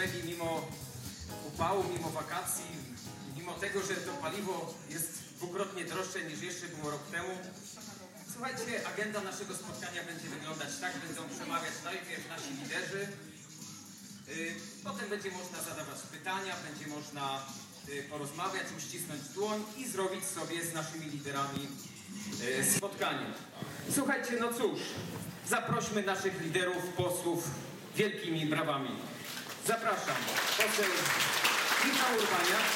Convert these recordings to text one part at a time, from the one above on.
brzegi mimo upału, mimo wakacji, mimo tego, że to paliwo jest dwukrotnie droższe niż jeszcze było rok temu. Słuchajcie, agenda naszego spotkania będzie wyglądać tak, będą przemawiać najpierw nasi liderzy, y, potem będzie można zadawać pytania, będzie można y, porozmawiać, uścisnąć dłoń i zrobić sobie z naszymi liderami y, spotkanie. Słuchajcie, no cóż, zaprośmy naszych liderów, posłów wielkimi brawami. Zapraszam, poseł Michał Urbaniak,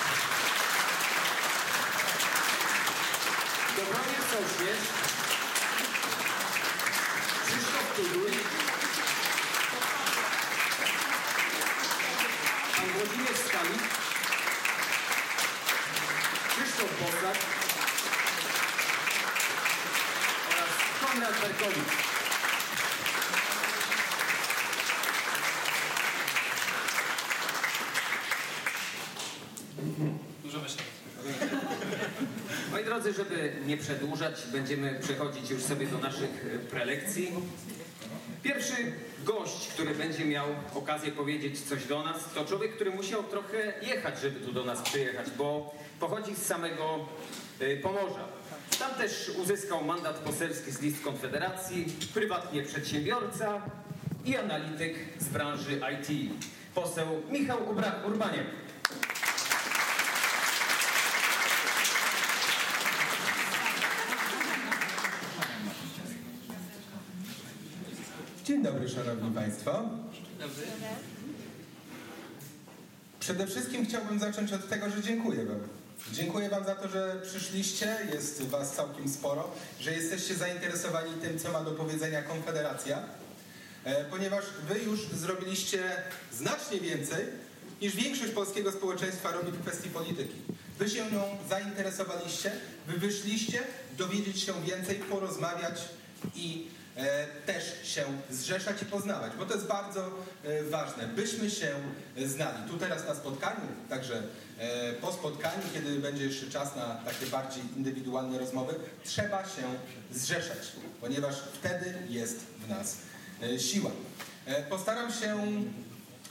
Dobromir Sośnierz, Krzysztof Tuduj, pan Włodzimierz Stalik, Krzysztof Bosak. Oraz Konrad Berkowicz. Możemy się. Moi drodzy, żeby nie przedłużać, będziemy przechodzić już sobie do naszych e, prelekcji. Pierwszy gość, który będzie miał okazję powiedzieć coś do nas, to człowiek, który musiał trochę jechać, żeby tu do nas przyjechać, bo pochodzi z samego e, Pomorza. Tam też uzyskał mandat poselski z list Konfederacji, prywatnie przedsiębiorca i analityk z branży IT. Poseł Michał Urbaniak. Dzień dobry, Szanowni Państwo. Dobry. Przede wszystkim chciałbym zacząć od tego, że dziękuję Wam. Dziękuję Wam za to, że przyszliście, jest Was całkiem sporo, że jesteście zainteresowani tym, co ma do powiedzenia Konfederacja, e, ponieważ Wy już zrobiliście znacznie więcej, niż większość polskiego społeczeństwa robi w kwestii polityki. Wy się nią zainteresowaliście, Wy wyszliście dowiedzieć się więcej, porozmawiać i też się zrzeszać i poznawać, bo to jest bardzo e, ważne, byśmy się e, znali. Tu teraz na spotkaniu, także e, po spotkaniu, kiedy będzie jeszcze czas na takie bardziej indywidualne rozmowy, trzeba się zrzeszać, ponieważ wtedy jest w nas e, siła. E, postaram się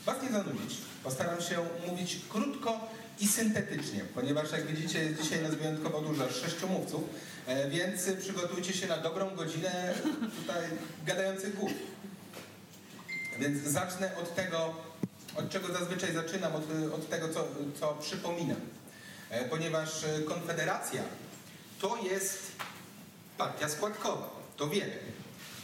Was nie zanudzić, postaram się mówić krótko i syntetycznie, ponieważ jak widzicie dzisiaj nas wyjątkowo dużo, sześciu mówców, e, więc przygotujcie się na dobrą godzinę tutaj gadających głów. Więc zacznę od tego, od czego zazwyczaj zaczynam, od, od tego, co, co przypominam. E, Ponieważ e, Konfederacja to jest partia składkowa, to wiemy.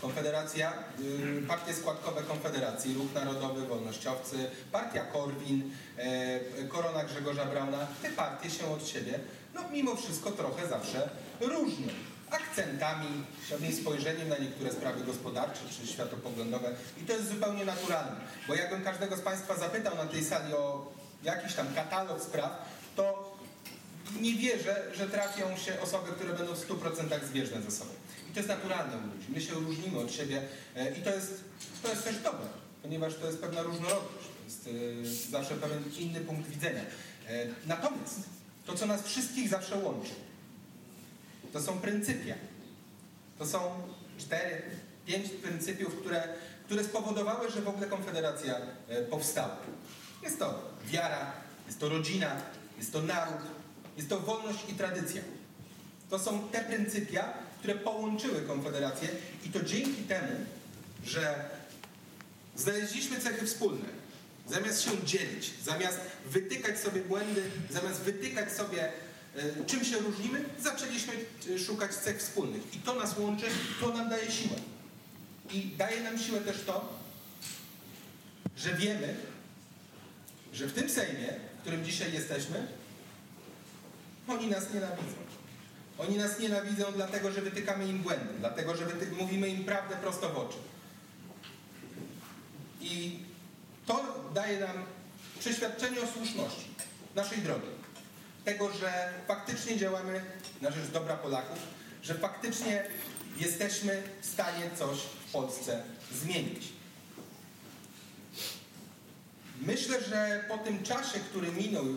Konfederacja, y, partie składkowe Konfederacji, Ruch Narodowy, Wolnościowcy, Partia Korwin, e, Korona Grzegorza Brauna, te partie się od siebie, no mimo wszystko trochę zawsze różnią. Akcentami, pewnym spojrzeniem na niektóre sprawy gospodarcze czy światopoglądowe i to jest zupełnie naturalne, bo jakbym każdego z Państwa zapytał na tej sali o jakiś tam katalog spraw, to nie wierzę, że trafią się osoby, które będą w 100% zbieżne ze sobą. I to jest naturalne u ludzi. My się różnimy od siebie e, i to jest, to jest też dobre, ponieważ to jest pewna różnorodność. To jest e, zawsze pewien inny punkt widzenia. E, Natomiast to, co nas wszystkich zawsze łączy, to są pryncypia. To są cztery, pięć pryncypiów, które, które spowodowały, że w ogóle Konfederacja e, powstała. Jest to wiara, jest to rodzina, jest to naród, jest to wolność i tradycja. To są te pryncypia, które połączyły Konfederację i to dzięki temu, że znaleźliśmy cechy wspólne. Zamiast się dzielić, zamiast wytykać sobie błędy, zamiast wytykać sobie e, czym się różnimy, zaczęliśmy e, szukać cech wspólnych. I to nas łączy, to nam daje siłę. I daje nam siłę też to, że wiemy, że w tym Sejmie, w którym dzisiaj jesteśmy, oni nas nienawidzą. Oni nas nienawidzą dlatego, że wytykamy im błędy, dlatego, że mówimy im prawdę prosto w oczy. I to daje nam przeświadczenie o słuszności naszej drogi. Tego, że faktycznie działamy na rzecz dobra Polaków, że faktycznie jesteśmy w stanie coś w Polsce zmienić. Myślę, że po tym czasie, który minął, y,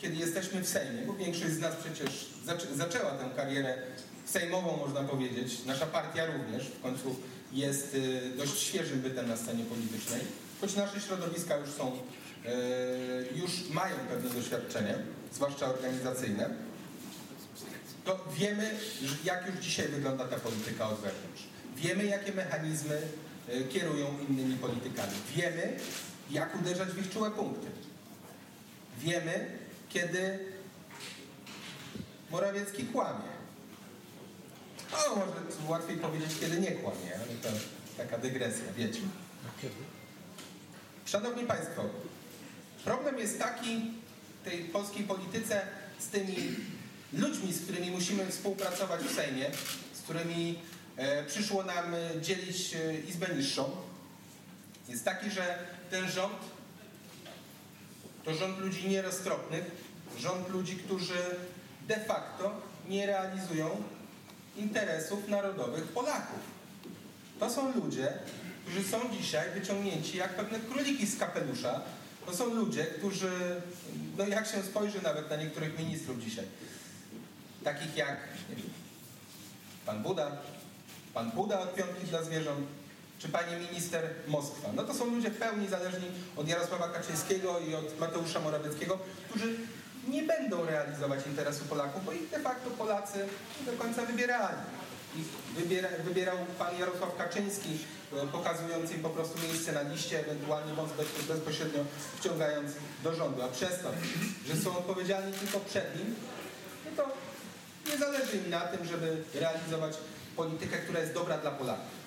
kiedy jesteśmy w Sejmie, bo większość z nas przecież zaczę- zaczęła tę karierę sejmową, można powiedzieć, nasza partia również, w końcu jest y, dość świeżym bytem na scenie politycznej, choć nasze środowiska już są już mają pewne doświadczenie, zwłaszcza organizacyjne, to wiemy, jak już dzisiaj wygląda ta polityka od wewnątrz. Wiemy, jakie mechanizmy e, kierują innymi politykami. Wiemy, jak uderzać w ich czułe punkty. Wiemy, kiedy Morawiecki kłamie. O, może łatwiej powiedzieć, kiedy nie kłamie, ale to taka dygresja, wiecie. Szanowni Państwo, problem jest taki w tej polskiej polityce z tymi ludźmi, z którymi musimy współpracować w Sejmie, z którymi e, przyszło nam e, dzielić e, Izbę Niższą, jest taki, że ten rząd to rząd ludzi nieroztropnych, rząd ludzi, którzy de facto nie realizują interesów narodowych Polaków. To są ludzie, którzy są dzisiaj wyciągnięci jak pewne króliki z kapelusza. To są ludzie, którzy, no jak się spojrzy nawet na niektórych ministrów dzisiaj, takich jak pan Buda, pan Buda od piątki dla zwierząt, czy pani minister Moskwa. No to są ludzie w pełni zależni od Jarosława Kaczyńskiego i od Mateusza Morawieckiego, którzy nie będą realizować interesu Polaków, bo ich de facto Polacy do końca wybierali. Ich wybiera, wybierał pan Jarosław Kaczyński, pokazując im po prostu miejsce na liście, ewentualnie bądź bezpośrednio wciągając do rządu. A przez to, że są odpowiedzialni tylko przed nim, no to nie zależy im na tym, żeby realizować politykę, która jest dobra dla Polaków.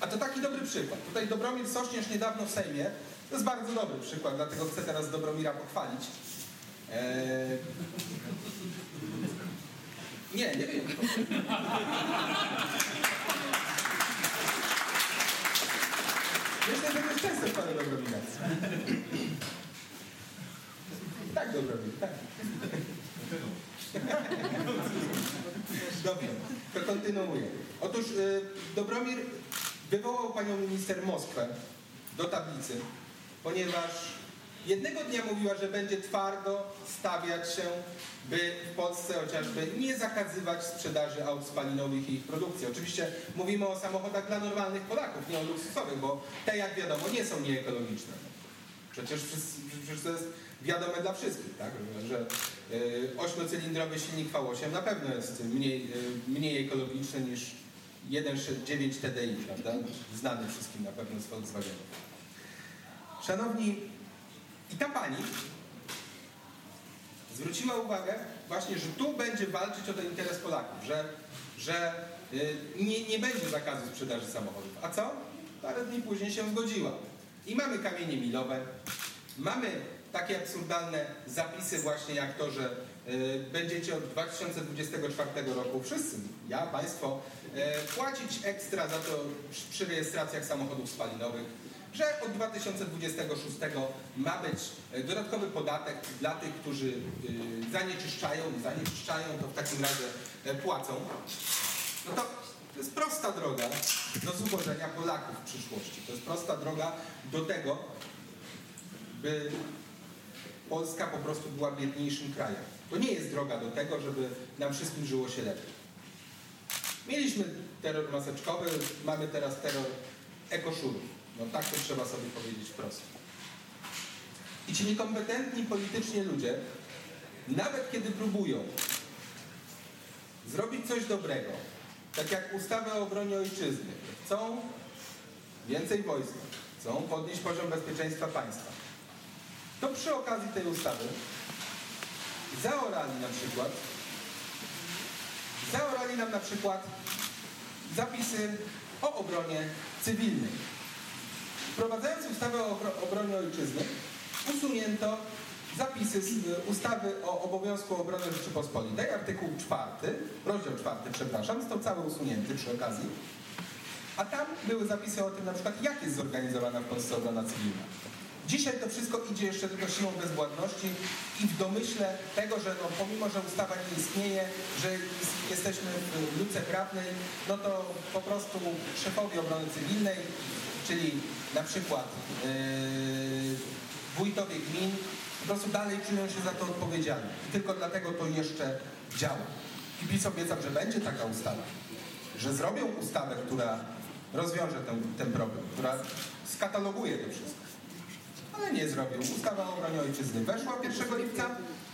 A to taki dobry przykład. Tutaj Dobromir Sośnierz niedawno w Sejmie, to jest bardzo dobry przykład, dlatego chcę teraz Dobromira pochwalić. Eee... Nie, nie wiem. Myślę, że to jest często pana Dobromira. Tak, Dobromir, tak. Dobrze, to kontynuuję. Otóż y, Dobromir wywołał panią minister Moskwę do tablicy, ponieważ jednego dnia mówiła, że będzie twardo stawiać się, by w Polsce chociażby nie zakazywać sprzedaży aut spalinowych i ich produkcji. Oczywiście mówimy o samochodach dla normalnych Polaków, nie o luksusowych, bo te jak wiadomo nie są nieekologiczne. Przecież, przecież to jest wiadome dla wszystkich, tak? że ośmiocylindrowy silnik V8 na pewno jest mniej, mniej ekologiczny niż 1.9 TDI, prawda? Znany wszystkim na pewno z Volkswagenu. Szanowni, i ta pani zwróciła uwagę właśnie, że tu będzie walczyć o ten interes Polaków, że, że nie, nie będzie zakazu sprzedaży samochodów. A co? Parę dni później się zgodziła. I mamy kamienie milowe, mamy takie absurdalne zapisy właśnie jak to, że y, będziecie od 2024 roku wszyscy, ja, Państwo, y, płacić ekstra za to przy rejestracjach samochodów spalinowych, że od 2026 ma być y, dodatkowy podatek dla tych, którzy zanieczyszczają, zanieczyszczają, to w takim razie płacą. No to to jest prosta droga do zubożenia Polaków w przyszłości. To jest prosta droga do tego, by Polska po prostu była biedniejszym krajem. To nie jest droga do tego, żeby nam wszystkim żyło się lepiej. Mieliśmy terror maseczkowy, mamy teraz terror ekoszurów. No tak to trzeba sobie powiedzieć wprost. I ci niekompetentni politycznie ludzie, nawet kiedy próbują zrobić coś dobrego, tak jak ustawę o obronie ojczyzny, chcą więcej wojska, chcą podnieść poziom bezpieczeństwa państwa, to przy okazji tej ustawy zaorali na przykład zaorali nam na przykład zapisy o obronie cywilnej. Wprowadzając ustawę o obronie ojczyzny usunięto zapisy z ustawy o obowiązku obrony Rzeczypospolitej, artykuł 4, rozdział 4, przepraszam, został cały usunięty przy okazji. A tam były zapisy o tym na przykład, jak jest zorganizowana w Polsce obrona cywilna. Dzisiaj to wszystko idzie jeszcze tylko siłą bezwładności i w domyśle tego, że no, pomimo, że ustawa nie istnieje, że jesteśmy w luce prawnej, no to po prostu szefowie obrony cywilnej, czyli na przykład yy, wójtowie gmin, po prostu dalej czują się za to odpowiedzialni. I tylko dlatego to jeszcze działa. I PiS obiecał, że będzie taka ustawa, że zrobią ustawę, która rozwiąże ten, ten problem, która skataloguje to wszystko. nie zrobił. Ustawa o obronie ojczyzny weszła 1 lipca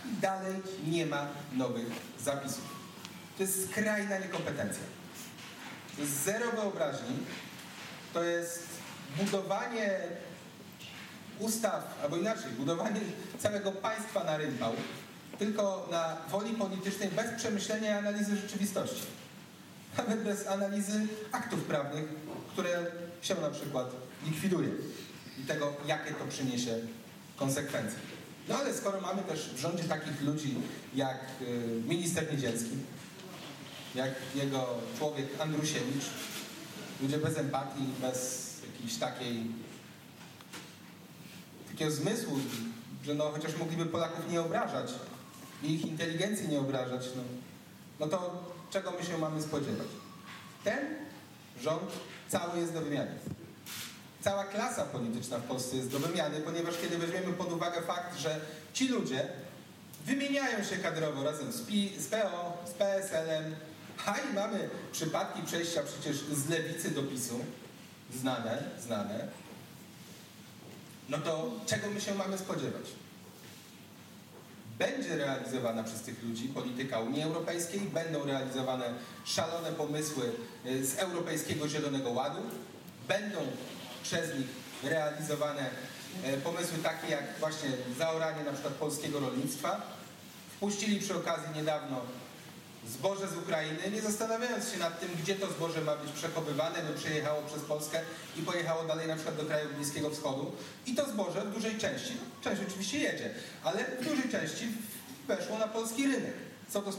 i dalej nie ma nowych zapisów. To jest skrajna niekompetencja. To jest zero wyobraźni. To jest budowanie ustaw, albo inaczej, budowanie całego państwa na rympał, tylko na woli politycznej, bez przemyślenia i analizy rzeczywistości. Nawet bez analizy aktów prawnych, które się na przykład likwiduje i tego, jakie to przyniesie konsekwencje. No ale skoro mamy też w rządzie takich ludzi jak y, minister Niedzielski, jak jego człowiek Andrusiewicz, ludzie bez empatii, bez jakiejś takiej takiego zmysłu, że no chociaż mogliby Polaków nie obrażać i ich inteligencji nie obrażać, no, no to czego my się mamy spodziewać? Ten rząd cały jest do wymiany. Cała klasa polityczna w Polsce jest do wymiany, ponieważ kiedy weźmiemy pod uwagę fakt, że ci ludzie wymieniają się kadrowo razem z, PI, z PO, z PSL-em, a i mamy przypadki przejścia przecież z lewicy do PiSu, znane, znane, no to czego my się mamy spodziewać? Będzie realizowana przez tych ludzi polityka Unii Europejskiej, będą realizowane szalone pomysły y, z Europejskiego Zielonego Ładu, będą przez nich realizowane y, pomysły takie jak właśnie zaoranie na przykład polskiego rolnictwa. Wpuścili przy okazji niedawno zboże z Ukrainy, nie zastanawiając się nad tym, gdzie to zboże ma być przechowywane, by przejechało przez Polskę i pojechało dalej na przykład do krajów Bliskiego Wschodu. I to zboże w dużej części, część oczywiście jedzie, ale w dużej części weszło na polski rynek. Co to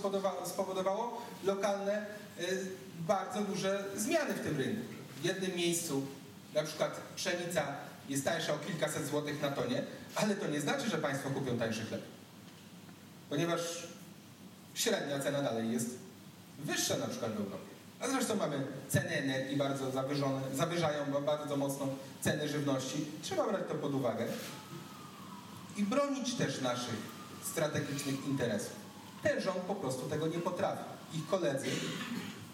spowodowało? Lokalne, y, bardzo duże zmiany w tym rynku. W jednym miejscu na przykład pszenica jest tańsza o kilkaset złotych na tonie, ale to nie znaczy, że państwo kupią tańszy chleb. Ponieważ średnia cena dalej jest wyższa na przykład w Europie. A zresztą mamy ceny energii bardzo zawyżone, zawyżają bardzo mocno ceny żywności. Trzeba brać to pod uwagę i bronić też naszych strategicznych interesów. Ten rząd po prostu tego nie potrafi. Ich koledzy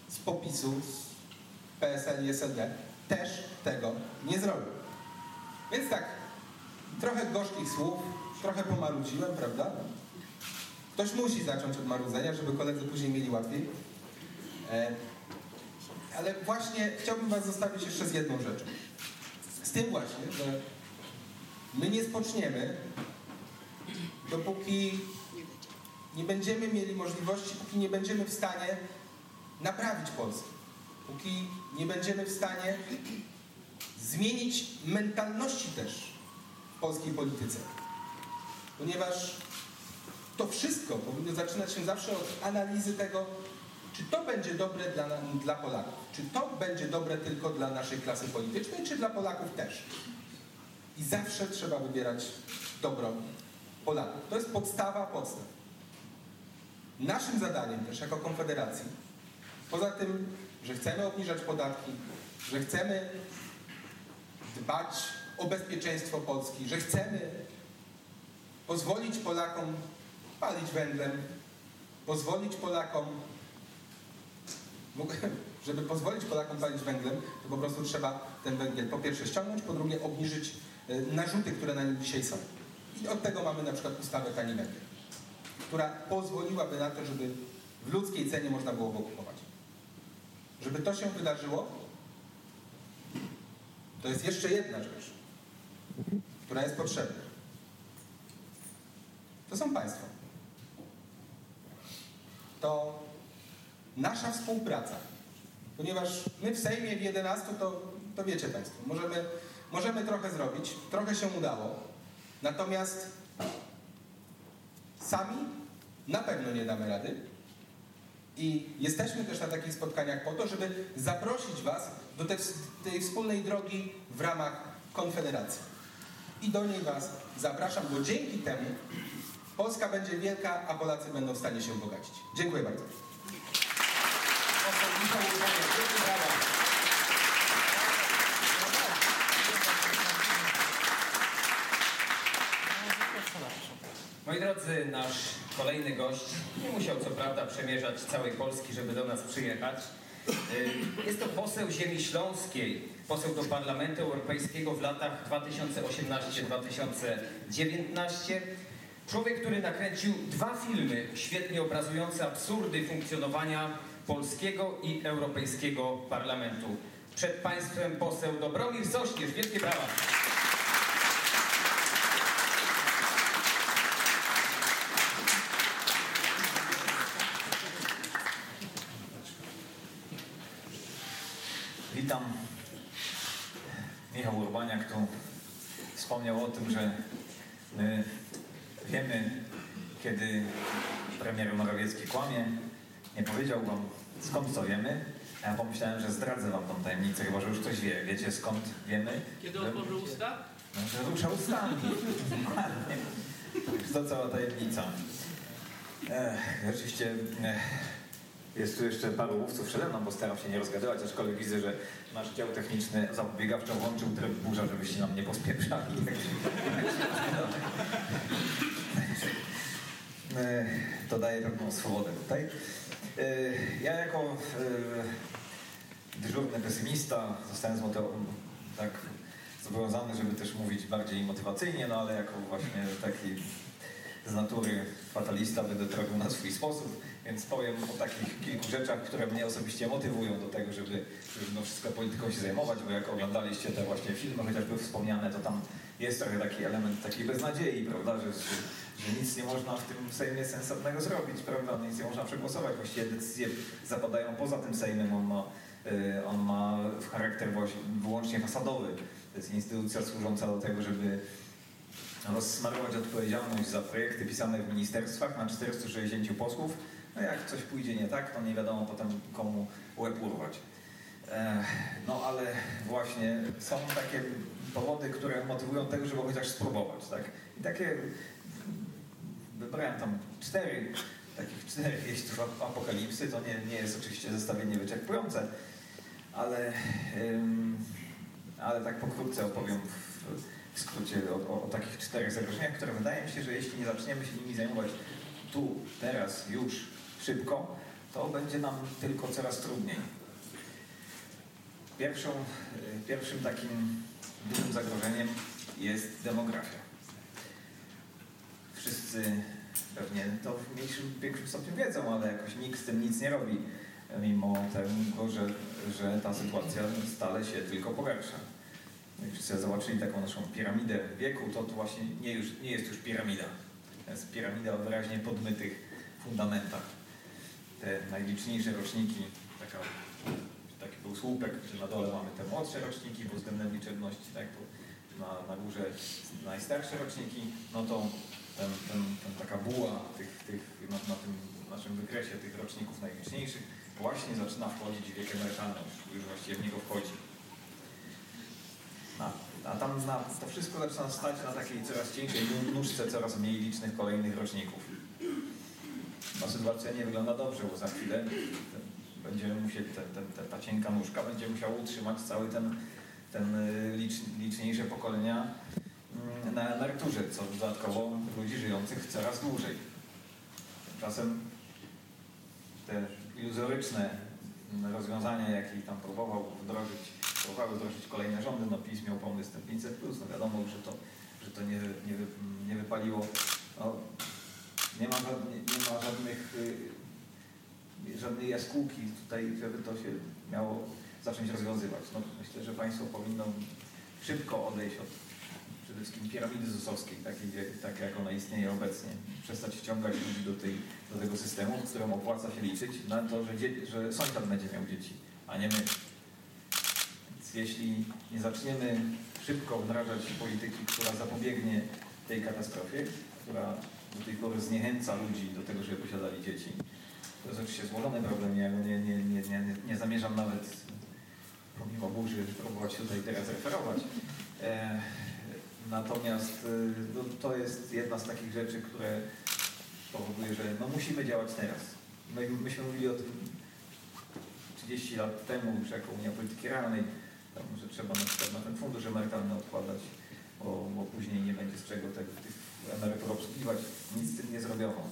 z popisu, z PSL i SLD też tego nie zrobią. Więc tak, trochę gorzkich słów, trochę pomarudziłem, prawda? Ktoś musi zacząć od marudzenia, żeby koledzy później mieli łatwiej. E, ale właśnie chciałbym Was zostawić jeszcze z jedną rzeczą. Z tym właśnie, że my nie spoczniemy, dopóki nie będziemy mieli możliwości, póki nie będziemy w stanie naprawić Polski. Póki nie będziemy w stanie zmienić mentalności też w polskiej polityce. Ponieważ to wszystko powinno zaczynać się zawsze od analizy tego, czy to będzie dobre dla, dla Polaków. Czy to będzie dobre tylko dla naszej klasy politycznej, czy dla Polaków też. I zawsze trzeba wybierać dobro Polaków. To jest podstawa podstaw. Naszym zadaniem też jako Konfederacji, poza tym, że chcemy obniżać podatki, że chcemy dbać o bezpieczeństwo Polski, że chcemy pozwolić Polakom palić węglem, pozwolić Polakom, żeby pozwolić Polakom palić węglem, to po prostu trzeba ten węgiel po pierwsze ściągnąć, po drugie obniżyć e, narzuty, które na nim dzisiaj są. I od tego mamy na przykład ustawę Tani Węgiel, która pozwoliłaby na to, żeby w ludzkiej cenie można było go kupować. Żeby to się wydarzyło, to jest jeszcze jedna rzecz, która jest potrzebna. To są państwa to nasza współpraca. Ponieważ my w Sejmie w 11 to, to wiecie Państwo, możemy, możemy trochę zrobić, trochę się udało, natomiast sami na pewno nie damy rady i jesteśmy też na takich spotkaniach po to, żeby zaprosić Was do te, tej wspólnej drogi w ramach Konfederacji. I do niej Was zapraszam, bo dzięki temu Polska będzie wielka, a Polacy będą w stanie się bogacić. Dziękuję bardzo. Moi drodzy, nasz kolejny gość nie musiał co prawda przemierzać całej Polski, żeby do nas przyjechać, Y, Jest to poseł ziemi śląskiej, poseł do Parlamentu Europejskiego w latach 2018-2019. Człowiek, który nakręcił dwa filmy świetnie obrazujące absurdy funkcjonowania polskiego i europejskiego parlamentu. Przed Państwem poseł Dobromir Sośnierz. Wielkie brawa. Witam. Michał Urbaniak tu wspomniał o tym, że my wiemy, kiedy premier Morawiecki kłamie. Nie powiedział wam, skąd to wiemy. A ja pomyślałem, że zdradzę wam tą tajemnicę, chyba że już ktoś wie. Wiecie skąd wiemy? Kiedy Że- otworzy usta? no, że rusza ustami. Dokładnie. To cała tajemnica. Ech, rzeczywiście ech, jest tu jeszcze paru łówców przede mną, bo staram się nie rozgadywać, aczkolwiek widzę, że nasz dział techniczny zapobiegawczo włączył tryb burza, żebyście nam nie pospieprzali. Ech, To daje pewną swobodę tutaj. Ech, Ja jako e, dyżurny pesymista zostałem tak zobowiązany, żeby też mówić bardziej motywacyjnie, no ale jako właśnie taki z natury fatalista będę robił na swój sposób, więc powiem o takich kilku rzeczach, które mnie osobiście motywują do tego, żeby, żeby no wszystko polityką się zajmować, bo jak oglądaliście te właśnie filmy, chociażby wspomniane, to tam jest trochę taki element takiej beznadziei, prawda, że, że, że nic nie można w tym Sejmie sensownego zrobić, prawda, nic nie można przegłosować, właściwie decyzje zapadają poza tym Sejmem, on ma, y, on ma charakter właśnie wyłącznie fasadowy, to jest instytucja służąca do tego, żeby rozsmarować odpowiedzialność za projekty pisane w ministerstwach na 460 posłów. No jak coś pójdzie nie tak, to nie wiadomo potem komu łeb urwać. E, No ale właśnie są takie powody, które motywują tego, żeby chociaż spróbować. Tak? I takie wybrałem tam cztery, takich czterech jeźdźców ap- apokalipsy. To nie, nie jest oczywiście zestawienie wyczerpujące, ale, ym, ale tak pokrótce opowiem w, w skrócie o, o, o takich czterech zagrożeniach, które wydaje mi się, że jeśli nie zaczniemy się nimi zajmować tu, teraz, już, szybko, to będzie nam tylko coraz trudniej. Pierwszą, pierwszym takim dużym zagrożeniem jest demografia. Wszyscy pewnie to w mniejszym, większym stopniu wiedzą, ale jakoś nikt z tym nic nie robi, mimo tego, że, że ta sytuacja stale się tylko pogarsza. Jak wszyscy zobaczyli taką naszą piramidę wieku, to to właśnie nie, już, nie jest już piramida. To jest piramida o wyraźnie podmytych fundamentach. Te najliczniejsze roczniki, taka, taki był słupek, gdzie na dole mamy te młodsze roczniki pod względem liczebności, tak? Na, na górze najstarsze roczniki, no to ten, ten, ten taka buła tych, tych, na, na tym naszym wykresie tych roczników najliczniejszych właśnie zaczyna wchodzić w wiek emerytalny, już właściwie w niego wchodzi. A, a tam na, to wszystko zaczyna stać na takiej coraz cieńszej nó- nóżce coraz mniej licznych kolejnych roczników. No sytuacja nie wygląda dobrze, bo za chwilę będziemy musieli, ten, ten, ten, ta cienka nóżka będzie musiała utrzymać cały ten, ten y, licz, liczniejsze pokolenia mm, na emeryturze, co dodatkowo ludzi żyjących coraz dłużej. Tymczasem te iluzoryczne rozwiązania, jakie tam próbował wdrożyć, próbowały wdrożyć kolejne rządy, no PiS miał pomysł ten 500+, no wiadomo, że to, że to nie, nie, nie wypaliło. No, nie, ma, żadnych- nie ma żadnych, y, żadnej jaskółki tutaj, żeby to się miało zacząć rozwiązywać. No, myślę, że państwo powinno szybko odejść od przede wszystkim piramidy ZUS-owskiej, takiej, tak jak ona istnieje obecnie. Przestać wciągać ludzi do, tej, do tego systemu, w którym opłaca się liczyć na to, że, dzie- że sąsiad będzie miał dzieci, a nie my. Więc jeśli nie zaczniemy szybko wdrażać polityki, która zapobiegnie tej katastrofie, która do tej pory zniechęca ludzi do tego, żeby posiadali dzieci, to jest oczywiście złożony problem, ja nie, nie, nie, nie, nie, zamierzam nawet pomimo burzy próbować tutaj teraz referować. E, natomiast y, no, to jest jedna z takich rzeczy, które powoduje, że no, musimy działać teraz. My, myśmy mówili o tym 30 lat temu, już jako Unia Polityki Realnej, tam, że trzeba na przykład na ten fundusz emerytalny odkładać, bo, bo później nie będzie z czego tych emerytur obsługiwać. Nic z tym nie zrobiono.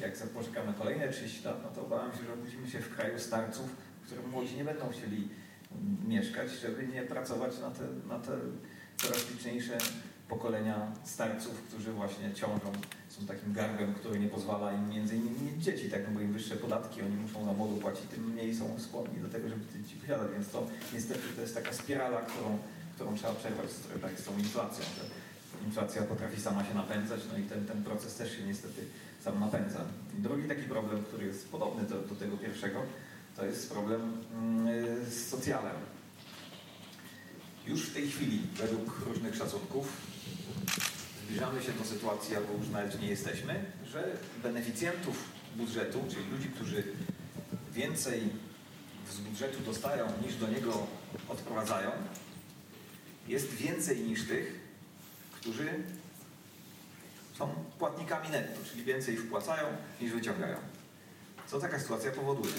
Jak poczekamy kolejne 30 lat, no to obawiam się, że obudzimy się w kraju starców w którym młodzi nie będą chcieli mieszkać, żeby nie pracować na te, na te coraz liczniejsze pokolenia starców, którzy właśnie ciążą, są takim garbem, który nie pozwala im między innymi mieć dzieci, tak, no bo im wyższe podatki oni muszą na młodu płacić, tym mniej są skłonni do tego, żeby dzieci posiadać, więc to niestety to jest taka spirala, którą, którą trzeba przerwać tak, z tą inflacją, że inflacja potrafi sama się napędzać, no i ten, ten proces też się niestety sam napędza. Drugi taki problem, który jest podobny do, do tego pierwszego, to jest problem yy, z socjalem. Już w tej chwili, według różnych szacunków, zbliżamy się do sytuacji, albo już nawet nie jesteśmy, że beneficjentów budżetu, czyli ludzi, którzy więcej z budżetu dostają niż do niego odprowadzają, jest więcej niż tych, którzy są płatnikami netto, czyli więcej wpłacają niż wyciągają. Co taka sytuacja powoduje?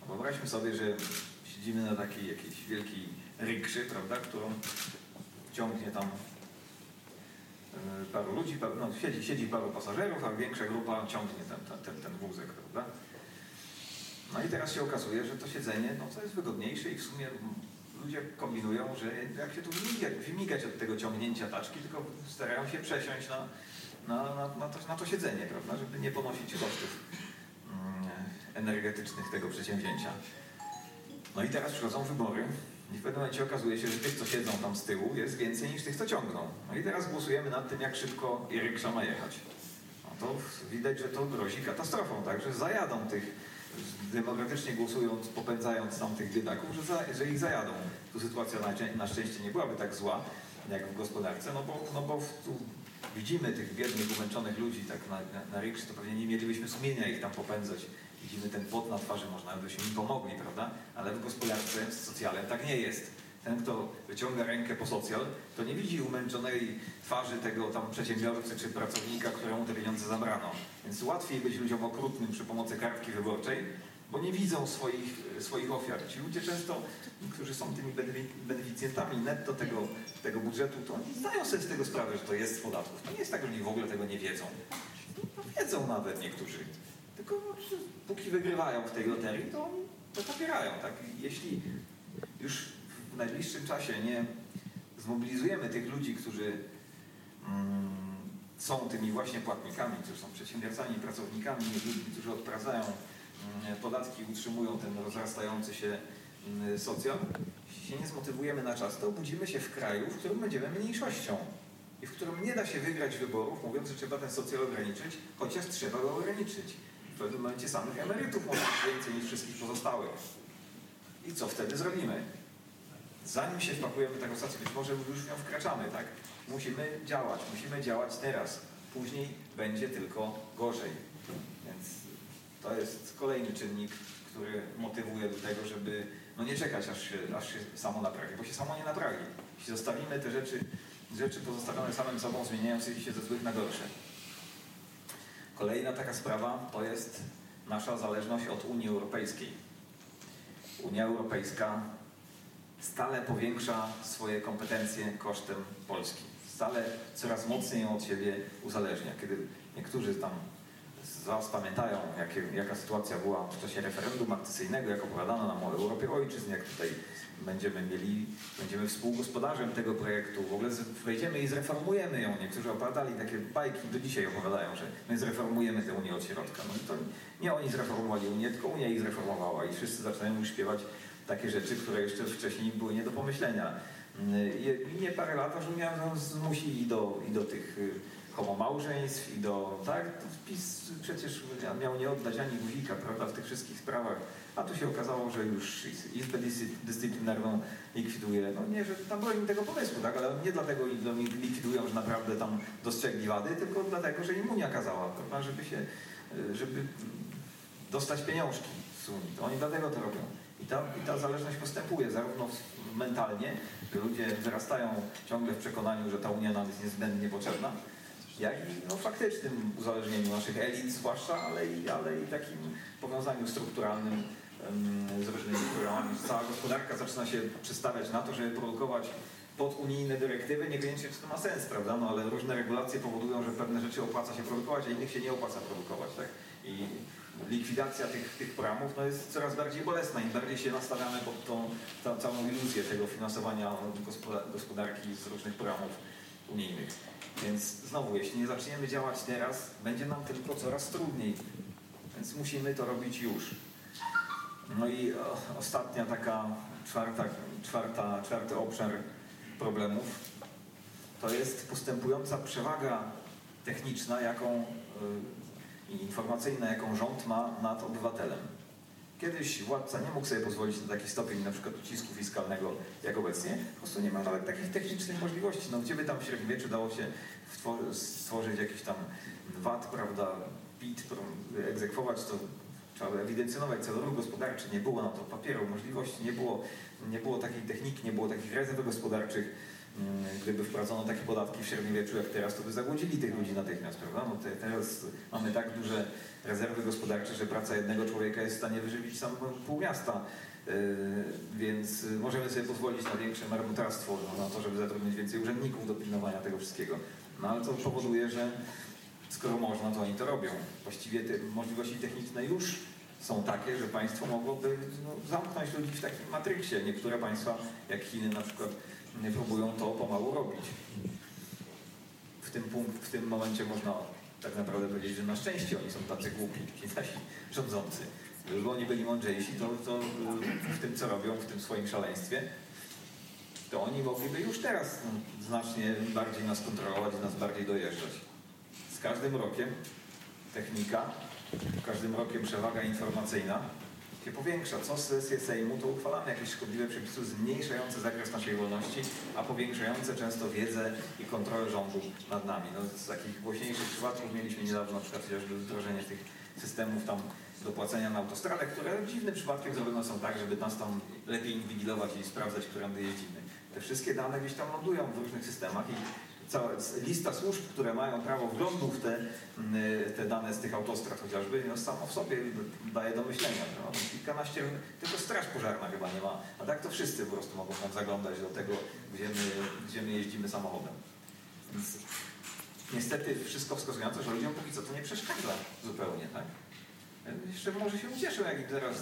No wyobraźmy sobie, że siedzimy na takiej jakiejś wielkiej rykszy, prawda, którą ciągnie tam e, paru ludzi, no, siedzi, siedzi paru pasażerów, a większa grupa ciągnie ten, ten, ten wózek, prawda? No i teraz się okazuje, że to siedzenie, no co jest wygodniejsze i w sumie ludzie kombinują, że jak się tu wymigać, wymigać od tego ciągnięcia taczki, tylko starają się przesiąść na, na, na, na, to, na to siedzenie, prawda, żeby nie ponosić kosztów mm, energetycznych tego przedsięwzięcia. No i teraz przychodzą wybory i w pewnym momencie okazuje się, że tych, co siedzą tam z tyłu, jest więcej niż tych, co ciągną. No i teraz głosujemy nad tym, jak szybko Iryksa ma jechać. No to widać, że to grozi katastrofą, tak, że zajadą tych, demokratycznie głosując, popędzając tam tych biedaków, że, za, że ich zajadą. Tu sytuacja na, na, szczęście nie byłaby tak zła, jak w gospodarce, no bo, no bo tu widzimy tych biednych, umęczonych ludzi tak na, na, na to pewnie nie mielibyśmy sumienia ich tam popędzać widzimy ten pot na twarzy, można byśmy im pomogli, prawda? Ale w gospodarce z socjalem tak nie jest. Ten, kto wyciąga rękę po socjal, to nie widzi umęczonej twarzy tego tam przedsiębiorcy czy pracownika, któremu te pieniądze zabrano. Więc łatwiej być ludziom okrutnym przy pomocy kartki wyborczej, bo nie widzą swoich, swoich ofiar. Ci ludzie często, którzy są tymi beneficjentami netto tego, tego budżetu, to oni zdają sobie z tego sprawę, że to jest z podatków. To nie jest tak, że oni w ogóle tego nie wiedzą. No, wiedzą nawet niektórzy. Tylko póki wygrywają w tej loterii, to, to popierają. Tak? Jeśli już w najbliższym czasie nie zmobilizujemy tych ludzi, którzy mm, są tymi właśnie płatnikami, którzy są przedsiębiorcami, pracownikami, ludźmi, którzy odprowadzają mm, podatki utrzymują ten rozrastający się mm, socjal, jeśli się nie zmotywujemy na czas, to obudzimy się w kraju, w którym będziemy mniejszością i w którym nie da się wygrać wyborów, mówiąc, że trzeba ten socjal ograniczyć, chociaż trzeba go ograniczyć w pewnym momencie samych emerytów może być więcej niż wszystkich pozostałych. I co wtedy zrobimy? Zanim się wpakujemy w taką sytuację, być może już w nią wkraczamy, tak? Musimy działać, musimy działać teraz. Później będzie tylko gorzej. Więc to jest kolejny czynnik, który motywuje do tego, żeby no nie czekać, aż się, aż się samo naprawi, bo się samo nie naprawi. Jeśli zostawimy te rzeczy, rzeczy pozostawione samym sobą, zmieniające się ze złych na gorsze. Kolejna taka sprawa to jest nasza zależność od Unii Europejskiej. Unia Europejska stale powiększa swoje kompetencje kosztem Polski. Stale coraz mocniej ją od siebie uzależnia. Kiedy niektórzy tam z Was pamiętają, jaka sytuacja była w czasie referendum akcesyjnego, jak opowiadano nam o Europie Ojczyzn, jak tutaj będziemy mieli, będziemy współgospodarzem tego projektu, w ogóle wejdziemy i zreformujemy ją. Niektórzy opowiadali takie bajki, do dzisiaj opowiadają, że my zreformujemy tę Unię od środka. No to nie oni zreformowali Unię, tylko Unia ich zreformowała i wszyscy zaczynają już śpiewać takie rzeczy, które jeszcze wcześniej były nie do pomyślenia. I nie parę lat, że Unia zmusili do, i do tych y, homomałżeństw i do, tak, PiS przecież miał nie oddać ani guzika, prawda, w tych wszystkich sprawach, a tu się okazało, że już Izbę Dyscyplinarną likwiduje, no nie, że tam broni tego pomysłu, tak, ale nie dlatego likwidują, że naprawdę tam dostrzegli wady, tylko dlatego, że im Unia kazała, prawda, żeby się, żeby dostać pieniążki z Unii, to oni dlatego to robią. I ta, I ta zależność postępuje zarówno mentalnie, że ludzie wyrastają ciągle w przekonaniu, że ta Unia nam jest niezbędnie potrzebna, jak i no, faktycznym uzależnieniu naszych elit zwłaszcza, ale i, ale i takim powiązaniu strukturalnym z różnymi programami. Cała gospodarka zaczyna się przestawiać na to, żeby produkować pod unijne dyrektywy, niekoniecznie czy to ma sens, prawda? No ale różne regulacje powodują, że pewne rzeczy opłaca się produkować, a innych się nie opłaca produkować, tak? I likwidacja tych, tych programów no jest coraz bardziej bolesna. Im bardziej się nastawiamy pod tą, tą całą iluzję tego finansowania gospodarki z różnych programów unijnych. Więc znowu, jeśli nie zaczniemy działać teraz, będzie nam tylko coraz trudniej. Więc musimy to robić już. No i ostatnia taka czwarta, czwarta, czwarty obszar problemów to jest postępująca przewaga techniczna, jaką y, i informacyjna, jaką rząd ma nad obywatelem. Kiedyś władca nie mógł sobie pozwolić na taki stopień na przykład ucisku fiskalnego jak obecnie. Po prostu nie ma nawet takich technicznych możliwości. No gdzie by tam w średniowieczu dało się stworzyć jakiś tam VAT, prawda, PIT, egzekwować to trzeba ewidencjonować cały ruch gospodarczy, nie było na to papieru, możliwości, nie było, nie było takiej techniki, nie było takich rezerw gospodarczych. Mm, gdyby wprowadzono takie podatki w średniowieczu jak teraz, to by zagłodzili tych ludzi natychmiast, prawda? No te, teraz mamy tak duże rezerwy gospodarcze, że praca jednego człowieka jest w stanie wyżywić sam pół miasta. Yy, więc możemy sobie pozwolić na większe marnotrawstwo, no, na to, żeby zatrudnić więcej urzędników do pilnowania tego wszystkiego. No ale to powoduje, że skoro można, to oni to robią. Właściwie te możliwości techniczne już są takie, że państwo mogłoby no, zamknąć ludzi w takim matryksie. Niektóre państwa, jak Chiny na przykład, próbują to pomału robić. W tym, punkt, w tym momencie można tak naprawdę powiedzieć, że na szczęście oni są tacy głupi, ci nasi rządzący. Gdyby oni byli mądrzejsi, to, to w tym, co robią, w tym swoim szaleństwie, to oni mogliby już teraz znacznie bardziej nas kontrolować, nas bardziej dojeżdżać. Z każdym rokiem technika, każdym rokiem przewaga informacyjna się powiększa. Co sesję Sejmu, to uchwalamy jakieś szkodliwe przepisy zmniejszające zakres naszej wolności, a powiększające często wiedzę i kontrolę rządu nad nami. No, z takich głośniejszych przypadków mieliśmy niedawno na przykład chociażby wdrożenie tych systemów tam do płacenia na autostradę, które dziwnym przypadkiem zrobione są tak, żeby nas tam lepiej inwigilować i sprawdzać, którędy jeździmy. Te wszystkie dane gdzieś tam lądują w różnych systemach i cała lista służb, które mają prawo wglądu w te, mm, te dane z tych autostrad chociażby, no samo w sobie daje do myślenia. No, kilkanaście, tylko straż pożarna chyba nie ma, a tak to wszyscy po prostu mogą tam zaglądać do tego, gdzie my, gdzie my jeździmy samochodem. Więc niestety wszystko wskazuje na to, że ludziom póki co to nie przeszkadza zupełnie, tak? Jeszcze może się ucieszą, jak teraz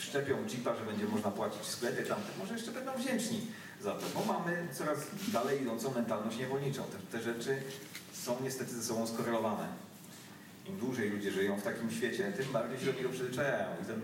szczepią chipa, że będzie można płacić w sklepie tamte, może jeszcze będą wdzięczni za to, bo mamy coraz dalej idącą mentalność niewolniczą. Te, te rzeczy są niestety ze sobą skorelowane. Im dłużej ludzie żyją w takim świecie, tym bardziej się do niego przyzwyczajają. I ten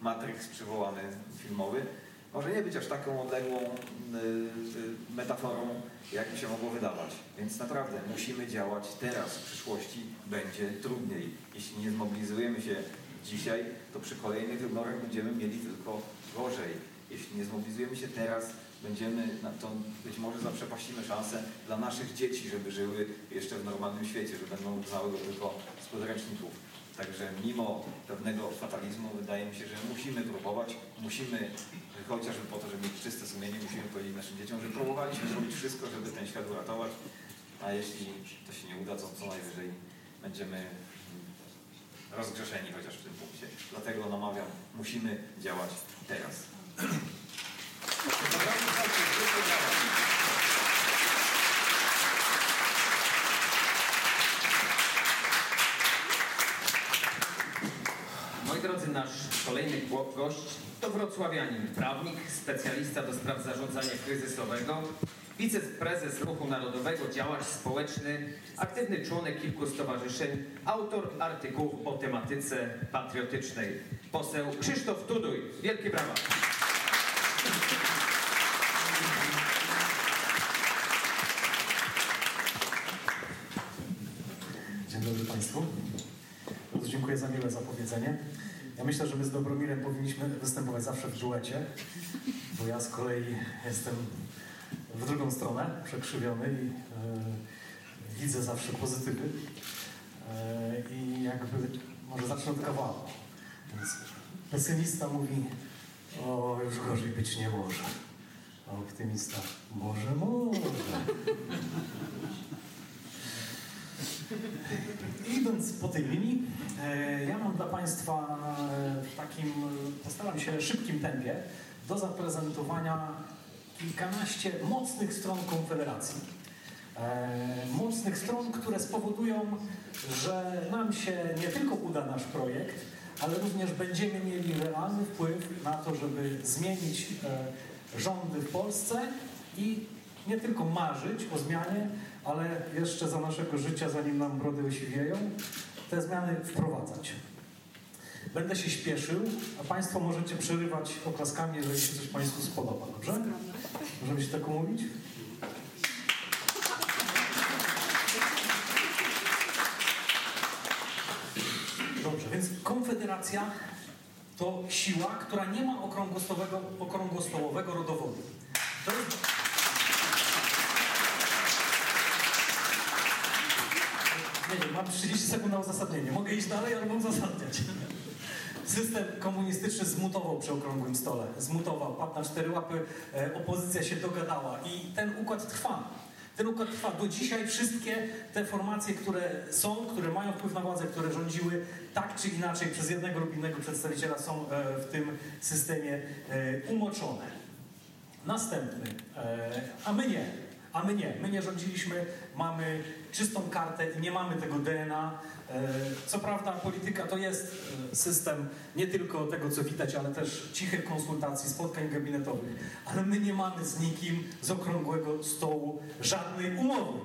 Matrix przywołany filmowy może nie być aż taką odległą y, y, metaforą, jak się mogło wydawać. Więc naprawdę musimy działać teraz. W przyszłości będzie trudniej. Jeśli nie zmobilizujemy się dzisiaj, to przy kolejnych wyborach będziemy mieli tylko gorzej. Jeśli nie zmobilizujemy się teraz, będziemy, to być może zaprzepaścimy szansę dla naszych dzieci, żeby żyły jeszcze w normalnym świecie, że będą znały go tylko z podręczników. Także mimo pewnego fatalizmu wydaje mi się, że musimy próbować, musimy chociażby po to, żeby mieć czyste sumienie, musimy powiedzieć naszym dzieciom, że próbowaliśmy zrobić wszystko, żeby ten świat uratować, a jeśli to się nie uda, to co najwyżej będziemy rozgrzeszeni chociaż w tym punkcie. Dlatego namawiam, musimy działać teraz. Moi drodzy, nasz kolejny gość to wrocławianin, prawnik, specjalista do spraw zarządzania kryzysowego, wiceprezes Ruchu Narodowego, działacz społeczny, aktywny członek kilku stowarzyszeń, autor artykułów o tematyce patriotycznej. Poseł Krzysztof Tuduj. Wielkie brawa. Dzień dobry Państwu. Bardzo dziękuję za miłe zapowiedzenie. Ja myślę, że my z Dobromirem powinniśmy występować zawsze w duecie, bo ja z kolei jestem w drugą stronę przekrzywiony i e, widzę zawsze pozytywy. E, I jakby może zacznę od kawału. Więc pesymista mówi, o już gorzej być nie może. A optymista, może, może. Idąc po tej linii, e, ja mam dla Państwa e, w takim, postaram się szybkim tempie do zaprezentowania kilkanaście mocnych stron Konfederacji. E, e, mocnych stron, które spowodują, że nam się nie tylko uda nasz projekt, ale również będziemy mieli realny wpływ na to, żeby zmienić e, rządy w Polsce i nie tylko marzyć o zmianie, ale jeszcze za naszego życia, zanim nam brody osiwieją, te zmiany wprowadzać. Będę się śpieszył, a Państwo możecie przerywać oklaskami, jeżeli się coś Państwu spodoba, dobrze? Możemy się tak umówić? Dobrze, więc Konfederacja to siła, która nie ma okrągłostołowego, okrągłostołowego rodowodu. To jest... Nie wiem, mam 30 sekund na uzasadnienie. Mogę iść dalej, ale mam uzasadniać. System komunistyczny zmutował przy okrągłym stole. Zmutował, padł na cztery łapy, e, opozycja się dogadała i ten układ trwa. Ten układ trwa. Do dzisiaj wszystkie te formacje, które są, które mają wpływ na władzę, które rządziły tak czy inaczej przez jednego lub innego przedstawiciela są e, w tym systemie e, umoczone. Następny, a my nie. A my nie. My nie rządziliśmy, mamy czystą kartę i nie mamy tego DNA. E, Co prawda polityka to jest e, system nie tylko tego, co widać, ale też cichych konsultacji, spotkań gabinetowych. Ale my nie mamy z nikim z okrągłego stołu żadnej umowy.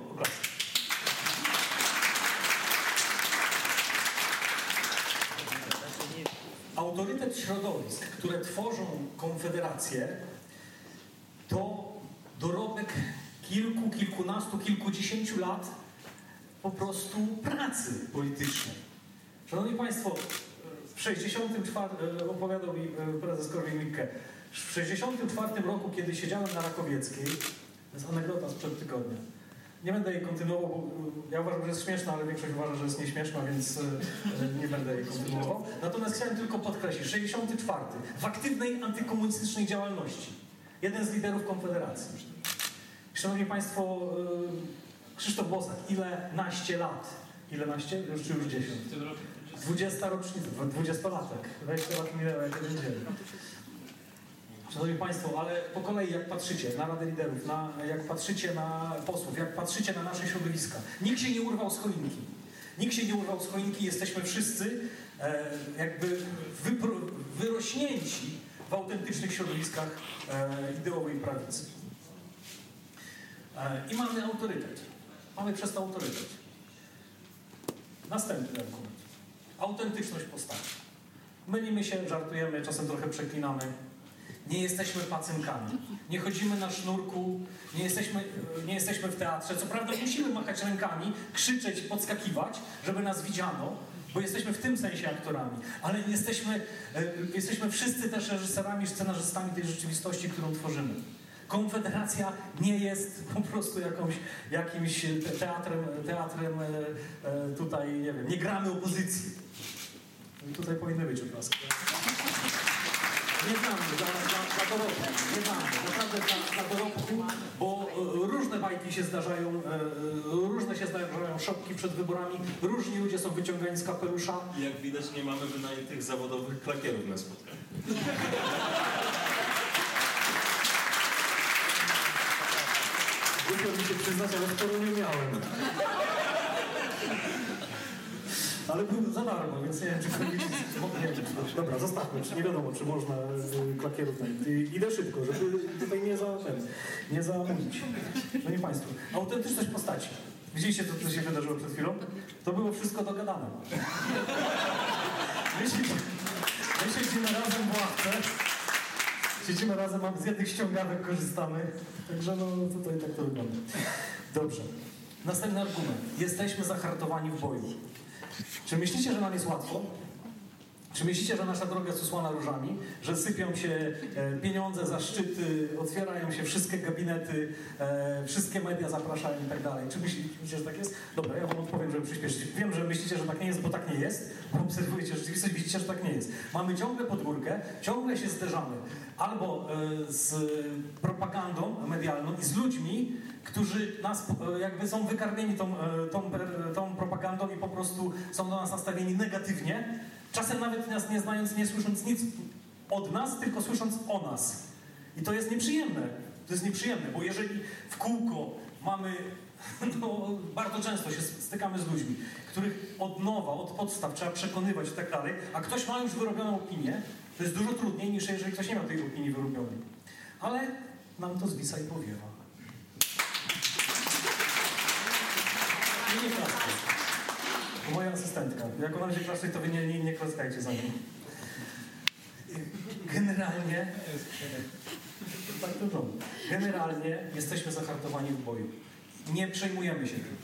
Autorytet środowisk, które tworzą konfederację, to dorobek kilku, kilkunastu, kilkudziesięciu lat po prostu pracy politycznej. Szanowni Państwo, w 64, e, opowiadał mi e, prezes Korwin-Mikke, w 64 roku, kiedy siedziałem na Rakowieckiej, to jest anegdota sprzed tygodnia, nie będę jej kontynuował, bo e, ja uważam, że jest śmieszna, ale większość uważa, że jest nieśmieszna, więc nie będę jej kontynuował. Natomiast chciałem tylko podkreślić, 64 w aktywnej antykomunistycznej działalności. Jeden z liderów Konfederacji. Szanowni Państwo, y, Krzysztof Bosak, ile naście lat? Ile naście? Już czy już 10? 20 rocznica, 20 latek. 20 lat minęło jak jeden dzień. Szanowni Państwo, ale po kolei jak patrzycie na Radę Liderów, na, jak patrzycie na posłów, jak patrzycie na nasze środowiska, nikt się nie urwał z choinki. Nikt się nie urwał z choinki, jesteśmy wszyscy e, jakby wypro, wyrośnięci w autentycznych środowiskach e, ideowej prawicy. E, I mamy autorytet. Mamy przez to autorytet. Następny argument. Autentyczność postaci. Mylimy się, żartujemy, czasem trochę przeklinamy. Nie jesteśmy pacynkami. Nie chodzimy na sznurku, nie jesteśmy, nie jesteśmy w teatrze. Co prawda musimy machać rękami, krzyczeć, podskakiwać, żeby nas widziano, bo jesteśmy w tym sensie aktorami. Ale jesteśmy, e, jesteśmy wszyscy też reżyserami, scenarzystami tej rzeczywistości, którą tworzymy. Konfederacja nie jest po prostu jakąś, jakimś te- teatrem, teatrem e, e, tutaj, nie wiem, nie gramy opozycji. I tutaj powinny być obrazki. Nie znamy dla, dla, dla dorobku, nie znamy, naprawdę dla, dla dorobku, bo e, różne bajki się zdarzają, różne się zdarzają szopki przed wyborami, różni ludzie są wyciągani z kapelusza. Jak widać, nie mamy wynajętych zawodowych klakierów na spotkaniu. Głupio mi się przyznać, ale sporo nie miałem. Ale był za darmo, więc nie wiem, czy wiem, dobra, zostawmy, nie wiadomo, czy można y, klakierów znaleźć. I- Idę szybko, żeby tutaj nie za nie zamówić. Szanowni Państwo, autentyczność postaci. Widzieliście, co, co się wydarzyło przed chwilą? To było wszystko dogadane. My siedzimy, my razem w ławce, siedzimy razem, z jednych ściągawek korzystamy, także no tutaj tak to wygląda. Dobrze. Następny argument. Jesteśmy zahartowani w boju. Czy myślicie, że nam jest łatwo? Czy myślicie, że nasza droga jest usłana różami? Że sypią się e, pieniądze, zaszczyty, otwierają się wszystkie gabinety, e, wszystkie media zapraszają i tak dalej? Czy myślicie, że tak jest? Dobra, ja wam odpowiem, żeby przyspieszyć. Wiem, że myślicie, że tak nie jest, bo tak nie jest. Bo obserwujecie rzeczywistość, widzicie, że tak nie jest. Mamy ciągle podgórkę, ciągle się zderzamy albo e, z propagandą medialną i z ludźmi, którzy nas e, jakby są wykarmieni tą, e, tą, tą propagandą i po prostu są do nas nastawieni negatywnie, czasem nawet nas nie znając, nie słysząc nic od nas, tylko słysząc o nas. I to jest nieprzyjemne. To jest nieprzyjemne, bo jeżeli w kółko mamy no, bardzo często się stykamy z ludźmi, których od nowa, od podstaw trzeba przekonywać i tak dalej, a ktoś ma już wyrobioną opinię, to jest dużo trudniej niż jeżeli ktoś nie ma tej opinii wyrobionej. Ale nam to zwisa i powiewa. I nie klaskaj. To moja asystentka. Jak ona będzie klaszczeć, to wy nie, nie, nie klaskajcie za nim. Generalnie, tak to. Generalnie jesteśmy zahartowani w boju. Nie przejmujemy się tym.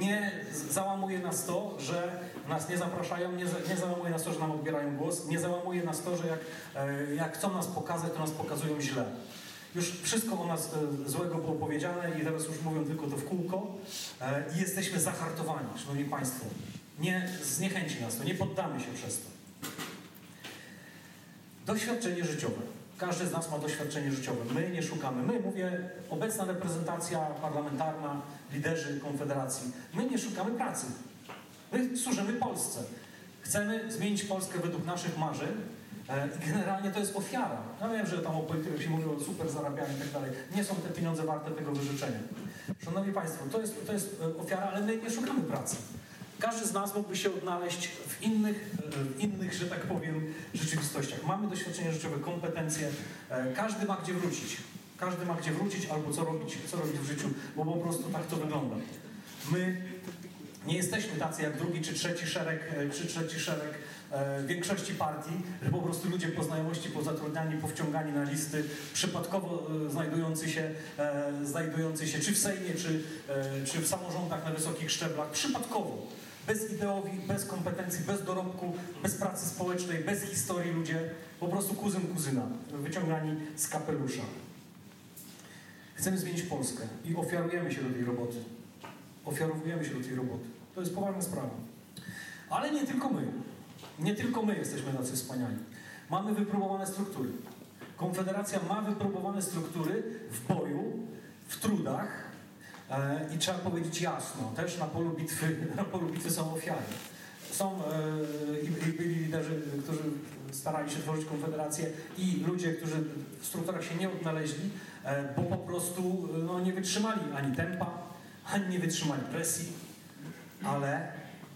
Nie załamuje nas to, że nas nie zapraszają, nie, za- nie załamuje nas to, że nam odbierają głos, nie załamuje nas to, że jak, e, jak chcą nas pokazać, to nas pokazują źle. Już wszystko o nas e, złego było powiedziane i teraz już mówią tylko to w kółko e, i jesteśmy zahartowani, szanowni państwo. Nie zniechęci nas to, nie poddamy się przez to. Doświadczenie życiowe. Każdy z nas ma doświadczenie życiowe. My nie szukamy. My, mówię, obecna reprezentacja parlamentarna, liderzy Konfederacji. My nie szukamy pracy. My służymy Polsce. Chcemy zmienić Polskę według naszych marzeń e, i generalnie to jest ofiara. Ja wiem, że tam o polityce się mówiło o super zarabianiu i tak dalej. Nie są te pieniądze warte tego wyrzeczenia. Szanowni Państwo, to jest, to jest e, ofiara, ale my nie szukamy pracy. Każdy z nas mógłby się odnaleźć w innych, e, w innych, że tak powiem, rzeczywistościach. Mamy doświadczenie życiowe, kompetencje. e, Każdy ma gdzie wrócić. Każdy ma gdzie wrócić albo co robić, co robić w życiu, bo po prostu tak to wygląda. My nie jesteśmy tacy jak drugi czy trzeci szereg, e, czy trzeci szereg większości partii, że po prostu ludzie po znajomości, po zatrudniani, powciągani na listy, przypadkowo znajdujący się, znajdujący się czy w Sejmie, czy, czy w samorządach na wysokich szczeblach, przypadkowo. Bez ideowi, bez kompetencji, bez dorobku, bez pracy społecznej, bez historii ludzie, po prostu kuzyn kuzyna, wyciągani z kapelusza. Chcemy zmienić Polskę i ofiarujemy się do tej roboty. Ofiarowujemy się do tej roboty. To jest poważna sprawa. Ale nie tylko my. Nie tylko my jesteśmy tacy wspaniali. Mamy wypróbowane struktury. Konfederacja ma wypróbowane struktury w boju, w trudach i trzeba powiedzieć jasno, też na polu bitwy, na polu bitwy są ofiary. Są e, i, byli liderzy, którzy starali się tworzyć konfederację i ludzie, którzy w strukturach się nie odnaleźli, e, bo po prostu e, no, nie wytrzymali ani tempa, ani nie wytrzymali presji, ale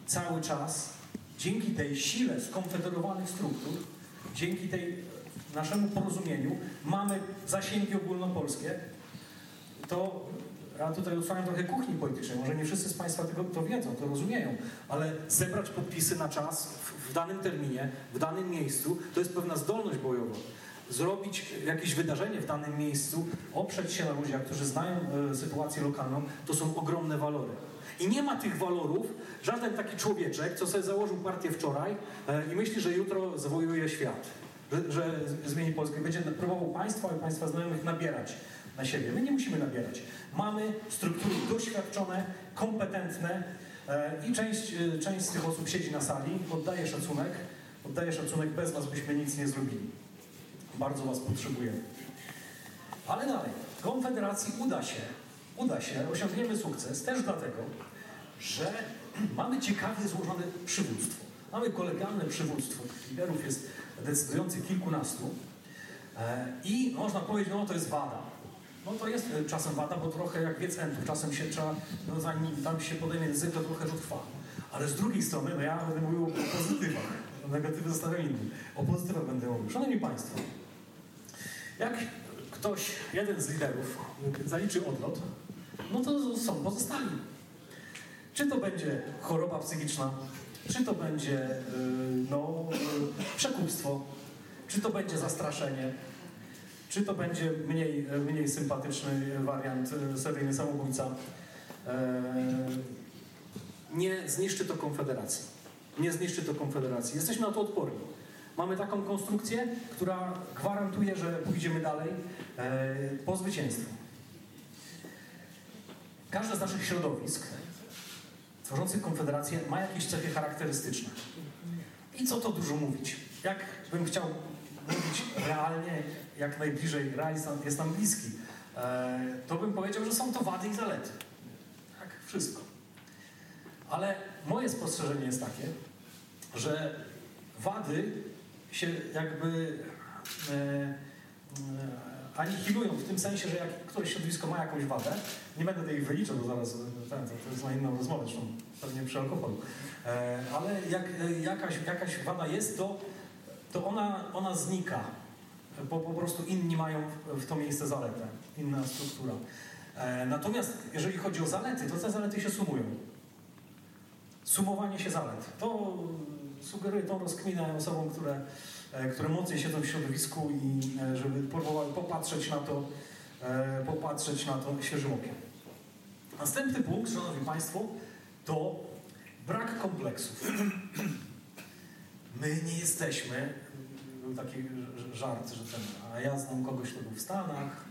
cały czas dzięki tej sile skonfederowanych struktur, dzięki tej naszemu porozumieniu mamy zasięgi ogólnopolskie, to ja tutaj odsłaniam trochę kuchni politycznej, może nie wszyscy z Państwa tego to wiedzą, to rozumieją, ale zebrać podpisy na czas, w, w danym terminie, w danym miejscu, to jest pewna zdolność bojowa. Zrobić jakieś wydarzenie w danym miejscu, oprzeć się na ludziach, którzy znają e, sytuację lokalną, to są ogromne walory. I nie ma tych walorów żaden taki człowieczek, co sobie założył partię wczoraj e, i myśli, że jutro zawojuje świat, że, że zmieni Polskę. Będzie próbował państwa i państwa znajomych nabierać na siebie. My nie musimy nabierać. Mamy struktury doświadczone, kompetentne e, i część, e, część z tych osób siedzi na sali, oddaje szacunek, oddaje szacunek, bez was byśmy nic nie zrobili. Bardzo was potrzebujemy. Ale dalej, Konfederacji uda się, uda się, osiągniemy sukces też dlatego, że mamy ciekawie złożone przywództwo. Mamy kolegialne przywództwo, liderów jest decydujących kilkunastu e, i można powiedzieć, no to jest wada. No to jest e, czasem wada, bo trochę jak wiec entów, czasem się trzeba, no zanim tam się podejmie język, to trochę to trwa. Ale z drugiej strony, no ja będę mówił o pozytywach, negatywy zostawiam innym. O pozytywach będę mówił. Szanowni Państwo, jak ktoś, jeden z liderów zaliczy odlot, no to są pozostali. Czy to będzie choroba psychiczna, czy to będzie yy, no, yy, przekupstwo, czy to będzie zastraszenie, czy to będzie mniej, mniej sympatyczny wariant yy, seryjny samobójca. Yy, nie zniszczy to Konfederacji. Nie zniszczy to Konfederacji. Jesteśmy na to odporni. Mamy taką konstrukcję, która gwarantuje, że pójdziemy dalej e, po zwycięstwie. Każde z naszych środowisk tworzących Konfederację ma jakieś cechy charakterystyczne. I co to dużo mówić? Jak bym chciał mówić realnie, jak najbliżej realizm jest nam bliski, e, to bym powiedział, że są to wady i zalety. Tak, wszystko. Ale moje spostrzeżenie jest takie, że wady się jakby e, e, anihilują w tym sensie, że jak któreś środowisko ma jakąś wadę, nie będę tej wyliczał, bo zaraz ten, to, to jest na inną rozmowę, zresztą pewnie przy alkoholu, e, ale jak e, jakaś, jakaś wada jest, to, to ona, ona znika, bo po prostu inni mają w to miejsce zaletę, inna struktura. E, natomiast jeżeli chodzi o zalety, to te zalety się sumują. Sumowanie się zalet. To sugeruje tą rozkminę osobom, które, e, które mocniej siedzą w środowisku i e, żeby próbowały popatrzeć na to, popatrzeć na to świeżym okiem. Następny punkt, Szanowni Państwo, to brak kompleksów. My nie jesteśmy, był taki ż- żart, że ten, a ja znam kogoś, kto był w Stanach.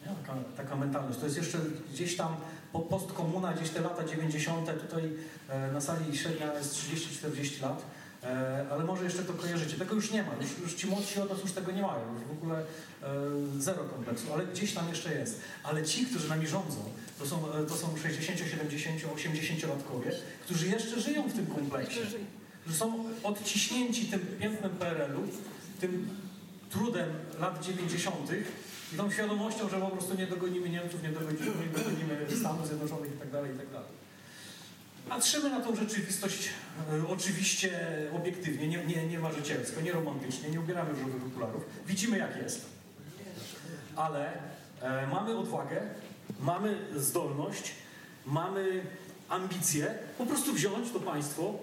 Nie, taka, taka mentalność. To jest jeszcze gdzieś tam po postkomuna, gdzieś te lata 90. Tutaj e, na sali średnia jest 30-40 lat. E, ale może jeszcze to kojarzycie. Tego już nie ma. Już, już ci młodsi od nas już tego nie mają. Już w ogóle e, zero kompleksu, ale gdzieś tam jeszcze jest. Ale ci, którzy nami rządzą, to są, e, to są 60, 70, 80 latkowie, którzy jeszcze żyją w tym kompleksie. Którzy są odciśnięci tym pięknym PRL-u, tym trudem lat 90. i tą świadomością, że po prostu nie dogonimy Niemców, nie dogonimy, nie dogonimy Stanów Zjednoczonych itd. itd. Patrzymy na tą rzeczywistość e, oczywiście obiektywnie, nie, nie, nie marzycielsko, nie romantycznie, nie ubieramy różowych okularów. Widzimy jak jest. Ale e, mamy odwagę, mamy zdolność, mamy ambicje po prostu wziąć to państwo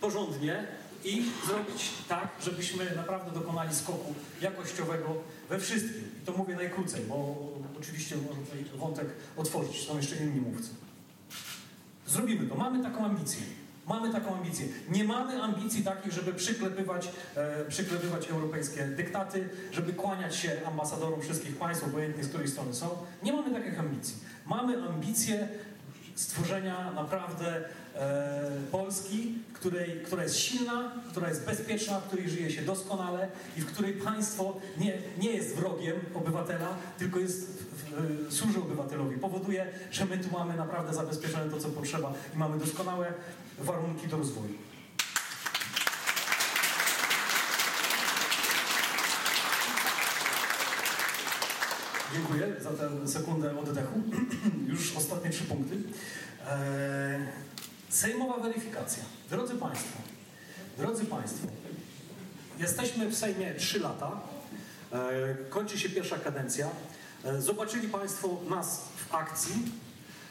porządnie i zrobić tak, żebyśmy naprawdę dokonali skoku jakościowego we wszystkim. I to mówię najkrócej, bo oczywiście można tutaj wątek otworzyć, są jeszcze inni mówcy. Zrobimy to. Mamy taką ambicję. Mamy taką ambicję. Nie mamy ambicji takich, żeby przyklepywać, e, przyklepywać europejskie dyktaty, żeby kłaniać się ambasadorom wszystkich państw, obojętnie z której strony są. Nie mamy takich ambicji. Mamy ambicję stworzenia naprawdę e, Polski, której, która jest silna, która jest bezpieczna, w której żyje się doskonale i w której państwo nie, nie jest wrogiem obywatela, tylko jest służy obywatelowi. Powoduje, że my tu mamy naprawdę zabezpieczone to, co potrzeba i mamy doskonałe warunki do rozwoju. Dziękuję za tę sekundę oddechu. Już ostatnie trzy punkty. Eee, sejmowa weryfikacja. Drodzy Państwo, drodzy Państwo, jesteśmy w Sejmie trzy lata. Eee, kończy się pierwsza kadencja. Eee, zobaczyli Państwo nas w akcji.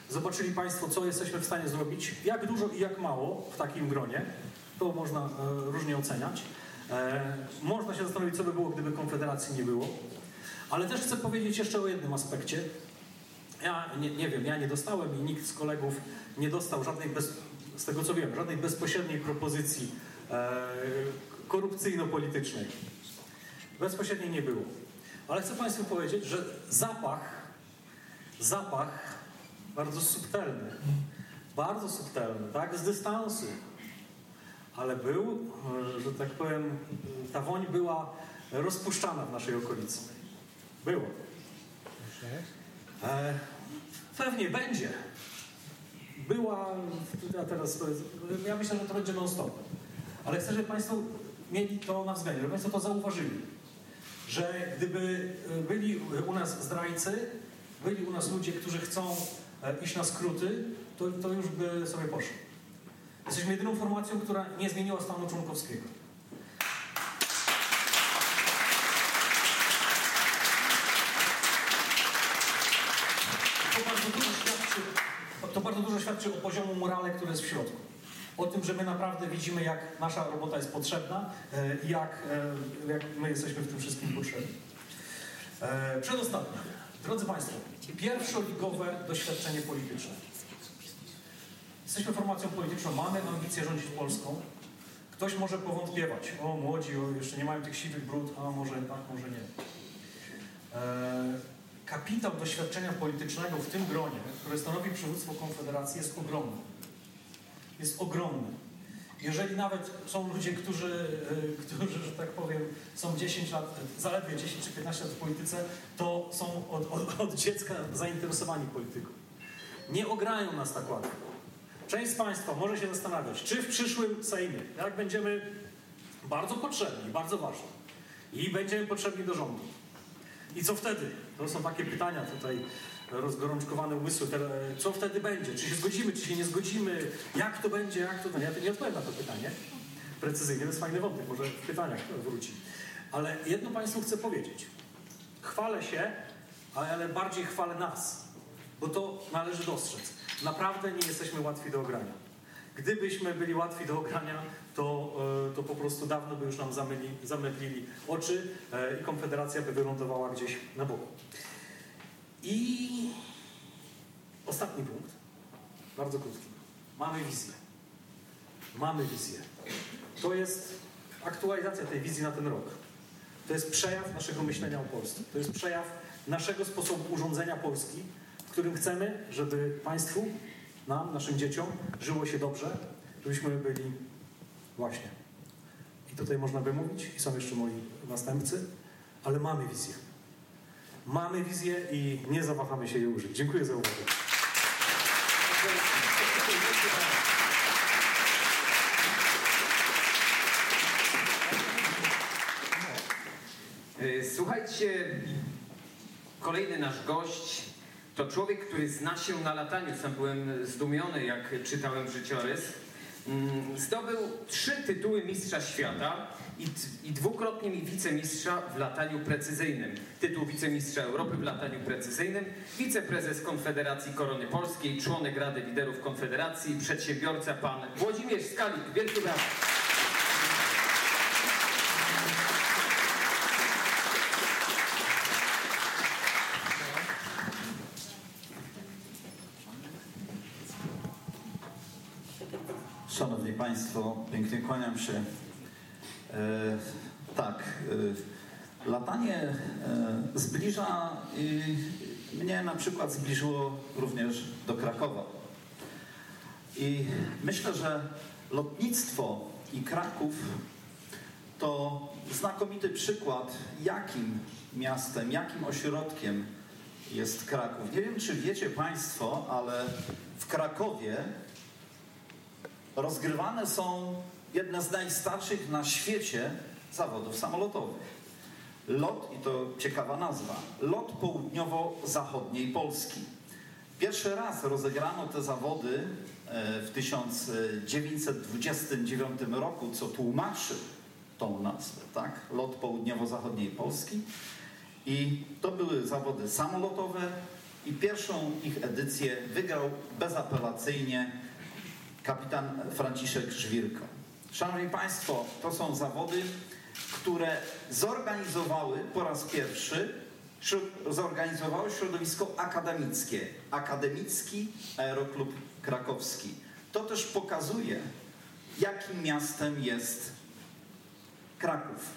Zobaczyli Państwo, co jesteśmy w stanie zrobić, jak dużo i jak mało w takim gronie. To można e, różnie oceniać. E, można się zastanowić, co by było, gdyby Konfederacji nie było. Ale też chcę powiedzieć jeszcze o jednym aspekcie. Ja nie, nie wiem, ja nie dostałem i nikt z kolegów nie dostał żadnej, bez, z tego co wiem, żadnej bezpośredniej propozycji e, korupcyjno-politycznej. Bezpośredniej nie było. Ale chcę Państwu powiedzieć, że zapach, zapach bardzo subtelny, bardzo subtelny, tak, z dystansu, ale był, e, że tak powiem, ta woń była rozpuszczana w naszej okolicy. Było. E, pewnie będzie. Była, a teraz, ja myślę, że to będzie non-stop. Ale chcę, żeby Państwo mieli to na względzie, żeby Państwo to zauważyli. Że gdyby byli u nas zdrajcy, byli u nas ludzie, którzy chcą e, iść na skróty, to, to już by sobie poszli. Jesteśmy jedyną formacją, która nie zmieniła stanu członkowskiego. To bardzo dużo świadczy, to bardzo dużo świadczy o poziomu morale, który jest w środku. O tym, że my naprawdę widzimy, jak nasza robota jest potrzebna e, i jak, e, jak my jesteśmy w tym wszystkim potrzebni. E, Przedostatnie. Drodzy Państwo, pierwszoligowe doświadczenie polityczne. Jesteśmy formacją polityczną, mamy ambicję rządzić Polską. Ktoś może powątpiewać, o młodzi, o, jeszcze nie mają tych siwych brud, a może tak, może nie. E, kapitał doświadczenia politycznego w tym gronie, które stanowi przywództwo Konfederacji, jest ogromny. Jest ogromny. Jeżeli nawet są ludzie, którzy, e, którzy, że tak powiem, są 10 lat, zaledwie 10 czy 15 lat w polityce, to są od, od, od dziecka zainteresowani polityką. Nie ograją nas tak łatwo. Część z Państwa może się zastanawiać, czy w przyszłym Sejmie, jak będziemy bardzo potrzebni, bardzo ważni i będziemy potrzebni do rządu, I co wtedy? To są takie pytania tutaj, rozgorączkowane umysły. Te- Co wtedy będzie? Czy się zgodzimy, czy się nie zgodzimy? Jak to będzie, jak to będzie? Ja nie odpowiem na to pytanie precyzyjnie, to jest fajny wątek, może w pytaniach wróci. Ale jedno Państwu chcę powiedzieć. Chwalę się, ale bardziej chwalę nas, bo to należy dostrzec. Naprawdę nie jesteśmy łatwi do ogrania. Gdybyśmy byli łatwi do ogrania, to, e, to po prostu dawno by już nam zamyli, zamydlili oczy e, i Konfederacja by wylądowała gdzieś na boku. I ostatni punkt, bardzo krótki. Mamy wizję. Mamy wizję. To jest aktualizacja tej wizji na ten rok. To jest przejaw naszego myślenia o Polsce. To jest przejaw naszego sposobu urządzenia Polski, w którym chcemy, żeby państwu, nam, naszym dzieciom żyło się dobrze, żebyśmy byli właśnie. I tutaj można by mówić, i są jeszcze moi następcy, ale mamy wizję. Mamy wizję i nie zawahamy się jej użyć. Dziękuję za uwagę. Y, Słuchajcie, kolejny nasz gość to człowiek, który zna się na lataniu. Sam byłem zdumiony, jak czytałem życiorys. Mm, Zdobył trzy tytuły mistrza świata i, i dwukrotnie mi wicemistrza w lataniu precyzyjnym. Tytuł wicemistrza Europy w lataniu precyzyjnym, wiceprezes Konfederacji Korony Polskiej, członek Rady Liderów Konfederacji, przedsiębiorca pan Włodzimierz Skalik. Wielkie brawa. Państwo, pięknie kłaniam się. E, tak, e, latanie e, zbliża i mnie na przykład zbliżyło również do Krakowa. I myślę, że lotnictwo i Kraków to znakomity przykład, jakim miastem, jakim ośrodkiem jest Kraków. Nie wiem, czy wiecie Państwo, ale w Krakowie rozgrywane są jedne z najstarszych na świecie zawodów samolotowych. LOT, i to ciekawa nazwa, LOT południowo-zachodniej Polski. Pierwszy raz rozegrano te zawody e, w 1929 roku, co tłumaczy tą nazwę, tak? LOT południowo-zachodniej Polski. I to były zawody samolotowe i pierwszą ich edycję wygrał bezapelacyjnie kapitan Franciszek Żwirko. Szanowni Państwo, to są zawody, które zorganizowały po raz pierwszy zorganizowało środowisko akademickie, Akademicki Aeroklub Krakowski. To też pokazuje, jakim miastem jest Kraków.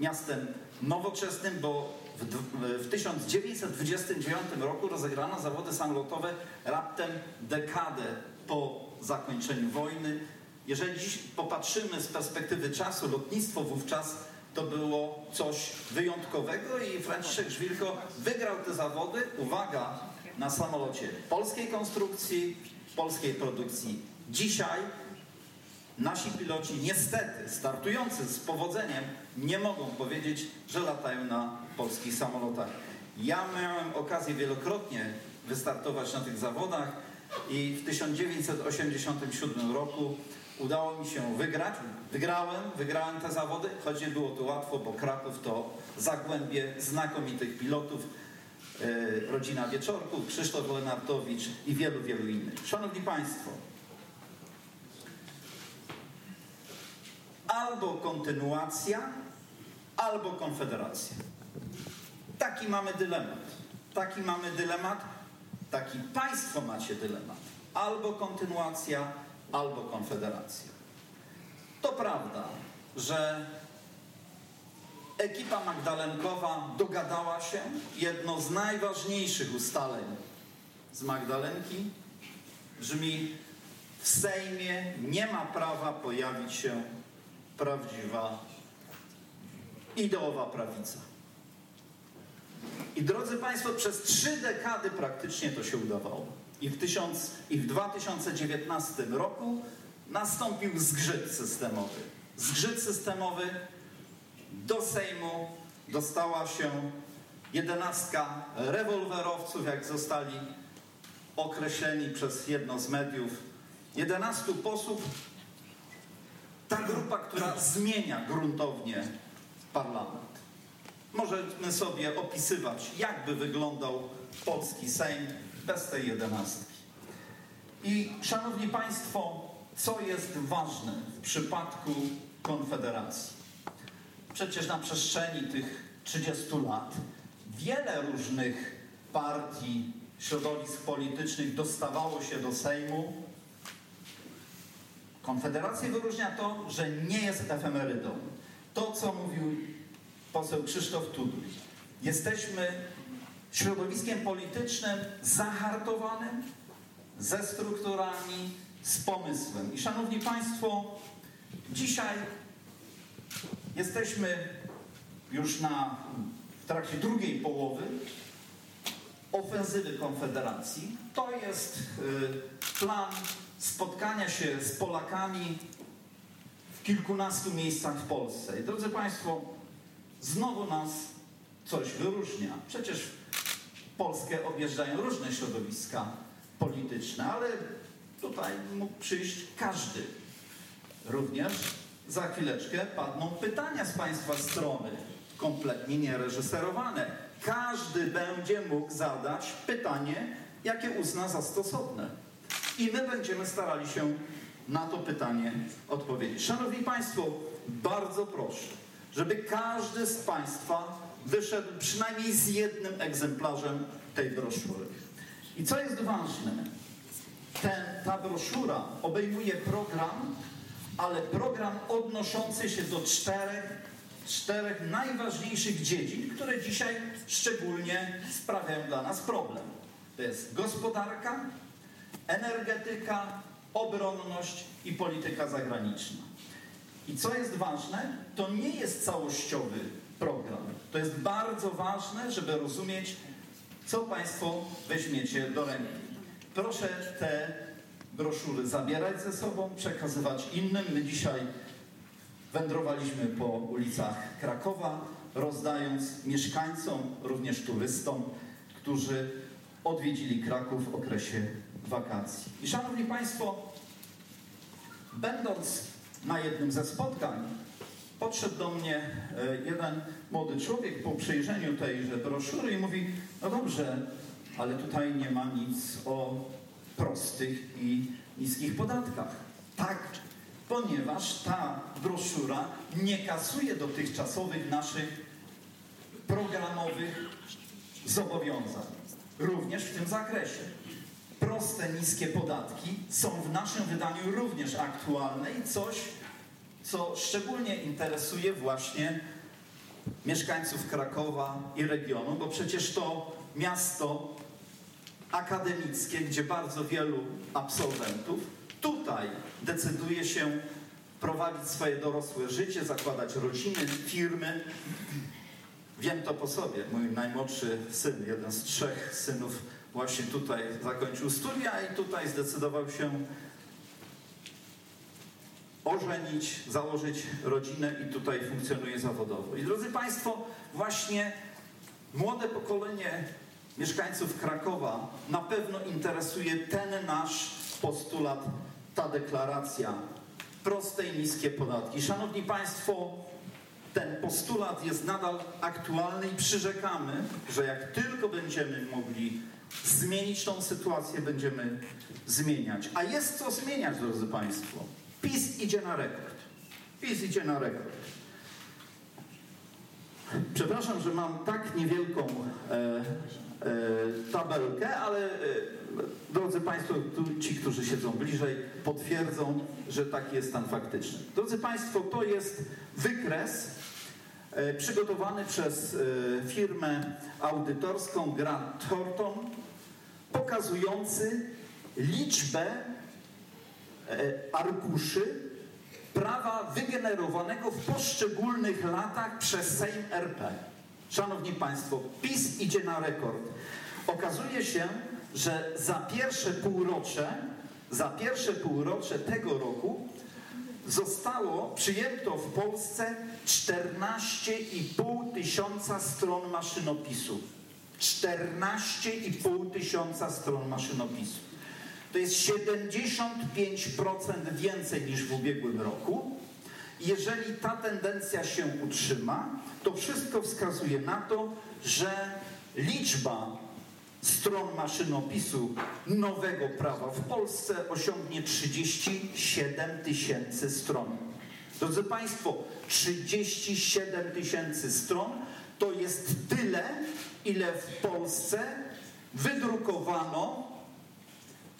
Miastem nowoczesnym, bo w 1929 roku rozegrano zawody samolotowe raptem dekadę po zakończeniu wojny. Jeżeli dziś popatrzymy z perspektywy czasu, lotnictwo wówczas to było coś wyjątkowego i Franciszek Żwirko wygrał te zawody, uwaga, na samolocie polskiej konstrukcji, polskiej produkcji. Dzisiaj nasi piloci niestety startujący z powodzeniem nie mogą powiedzieć, że latają na polskich samolotach. Ja miałem okazję wielokrotnie wystartować na tych zawodach i w 1987 roku udało mi się wygrać. Wygrałem, wygrałem te zawody, choć nie było to łatwo, bo Kraków to zagłębie znakomitych pilotów, e, rodzina Wieczorków, Krzysztof Lenartowicz i wielu, wielu innych. Szanowni Państwo, albo kontynuacja, albo konfederacja. Taki mamy dylemat. Taki mamy dylemat, taki Państwo macie dylemat. Albo kontynuacja, albo konfederacja. To prawda, że ekipa Magdalenkowa dogadała się. Jedno z najważniejszych ustaleń z Magdalenki brzmi w Sejmie nie ma prawa pojawić się prawdziwa ideowa prawica. I drodzy Państwo, przez trzy dekady praktycznie to się udawało. I w, tysiąc, I w 2019 roku nastąpił zgrzyt systemowy. Zgrzyt systemowy do Sejmu dostała się jedenastka rewolwerowców, jak zostali określeni przez jedno z mediów. 11 posłów, ta grupa, która zmienia gruntownie parlament. Możemy sobie opisywać, jakby wyglądał polski Sejm bez tej jedenastki. I szanowni Państwo, co jest ważne w przypadku Konfederacji? Przecież na przestrzeni tych 30 lat wiele różnych partii, środowisk politycznych dostawało się do Sejmu. Konfederację wyróżnia to, że nie jest efemerydą. To, co mówił poseł Krzysztof Tuduj. Jesteśmy środowiskiem politycznym zahartowanym, ze strukturami, z pomysłem. I szanowni Państwo, dzisiaj jesteśmy już na, w trakcie drugiej połowy ofensywy Konfederacji. To jest y, plan spotkania się z Polakami w kilkunastu miejscach w Polsce. I drodzy Państwo, znowu nas coś wyróżnia. Przecież Polskę objeżdżają różne środowiska polityczne, ale tutaj mógł przyjść każdy. Również za chwileczkę padną pytania z Państwa strony, kompletnie niereżyserowane. Każdy będzie mógł zadać pytanie, jakie uzna za stosowne. I my będziemy starali się na to pytanie odpowiedzieć. Szanowni Państwo, bardzo proszę, żeby każdy z Państwa wyszedł przynajmniej z jednym egzemplarzem tej broszury. I co jest ważne, ten, ta broszura obejmuje program, ale program odnoszący się do czterech, czterech najważniejszych dziedzin, które dzisiaj szczególnie sprawiają dla nas problem. To jest gospodarka, energetyka, obronność i polityka zagraniczna. I co jest ważne, to nie jest całościowy program. To jest bardzo ważne, żeby rozumieć, co Państwo weźmiecie do ręki. Proszę te broszury zabierać ze sobą, przekazywać innym. My dzisiaj wędrowaliśmy po ulicach Krakowa, rozdając mieszkańcom, również turystom, którzy odwiedzili Kraków w okresie wakacji. I szanowni Państwo, będąc na jednym ze spotkań, podszedł do mnie e, jeden młody człowiek po przejrzeniu tejże broszury i mówi, no dobrze, ale tutaj nie ma nic o prostych i niskich podatkach. Tak, ponieważ ta broszura nie kasuje dotychczasowych naszych programowych zobowiązań. Również w tym zakresie. Proste, niskie podatki są w naszym wydaniu również aktualne i coś, co szczególnie interesuje właśnie mieszkańców Krakowa i regionu, bo przecież to miasto akademickie, gdzie bardzo wielu absolwentów tutaj decyduje się prowadzić swoje dorosłe życie, zakładać rodziny, firmy. Wiem to po sobie. Mój najmłodszy syn, jeden z trzech synów, właśnie tutaj zakończył studia i tutaj zdecydował się ożenić, założyć rodzinę i tutaj funkcjonuje zawodowo. I drodzy Państwo, właśnie młode pokolenie mieszkańców Krakowa na pewno interesuje ten nasz postulat, ta deklaracja. Proste i niskie podatki. Szanowni Państwo, ten postulat jest nadal aktualny i przyrzekamy, że jak tylko będziemy mogli zmienić tą sytuację, będziemy zmieniać. A jest co zmieniać, drodzy Państwo. PiS idzie na rekord. PiS idzie na rekord. Przepraszam, że mam tak niewielką e, e, tabelkę, ale e, drodzy Państwo, tu, ci, którzy siedzą bliżej, potwierdzą, że taki jest stan faktyczny. Drodzy Państwo, to jest wykres przygotowany przez e, firmę audytorską Grant Thornton, pokazujący liczbę E, arkuszy prawa wygenerowanego w poszczególnych latach przez Sejm RP. Szanowni Państwo, PiS idzie na rekord. Okazuje się, że za pierwsze półrocze, za pierwsze półrocze tego roku zostało, przyjęto w Polsce 14,5 tysiąca stron maszynopisu. 14,5 tysiąca stron maszynopisu. To jest 75% więcej niż w ubiegłym roku. Jeżeli ta tendencja się utrzyma, to wszystko wskazuje na to, że liczba stron maszynopisu nowego prawa w Polsce osiągnie 37 tysięcy stron. Drodzy Państwo, 37 tysięcy stron to jest tyle, ile w Polsce wydrukowano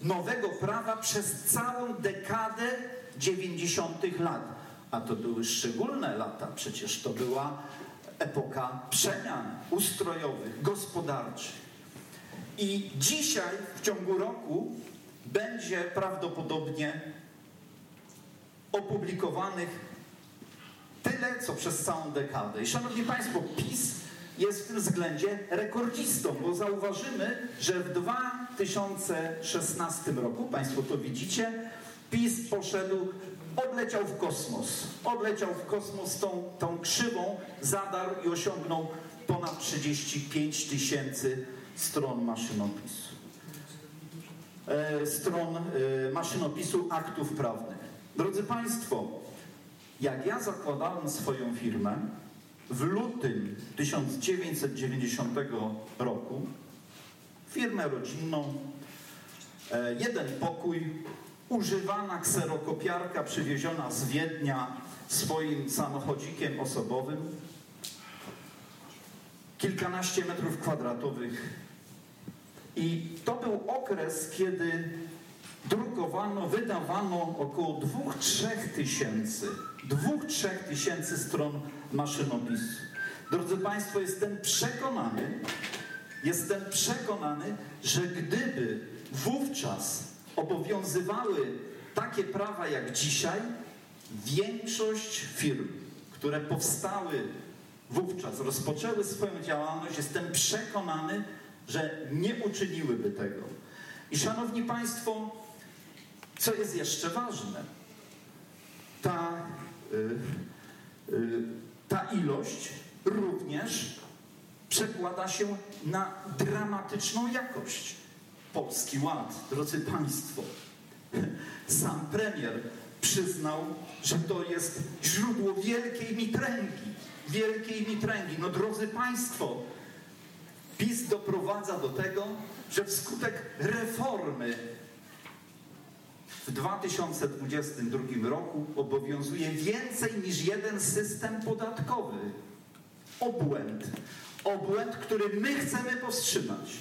nowego prawa przez całą dekadę 90. lat. A to były szczególne lata, przecież to była epoka przemian ustrojowych, gospodarczych. I dzisiaj, w ciągu roku, będzie prawdopodobnie opublikowanych tyle, co przez całą dekadę. I szanowni Państwo, PiS jest w tym względzie rekordzistą, bo zauważymy, że w 2016 roku, Państwo to widzicie, PiS poszedł, odleciał w kosmos. Odleciał w kosmos tą, tą krzywą, zadarł i osiągnął ponad 35 tysięcy stron maszynopisu. E, stron e, maszynopisu aktów prawnych. Drodzy Państwo, jak ja zakładałem swoją firmę w lutym 1990 roku, firmę rodzinną, e, jeden pokój, używana kserokopiarka przywieziona z Wiednia swoim samochodzikiem osobowym, kilkanaście metrów kwadratowych. I to był okres, kiedy drukowano, wydawano około 2-3 tysięcy, 2-3 tysięcy stron maszynopisu. Drodzy Państwo, jestem przekonany, jestem przekonany, że gdyby wówczas obowiązywały takie prawa jak dzisiaj, większość firm, które powstały wówczas, rozpoczęły swoją działalność, jestem przekonany, że nie uczyniłyby tego. I szanowni Państwo, co jest jeszcze ważne, ta, y, y, ta ilość również przekłada się na dramatyczną jakość. Polski Ład, drodzy Państwo, sam premier przyznał, że to jest źródło wielkiej mitręgi. Wielkiej mitręgi. No drodzy Państwo, PiS doprowadza do tego, że wskutek reformy w 2022 roku obowiązuje więcej niż jeden system podatkowy. Obłęd. Obłęd, który my chcemy powstrzymać.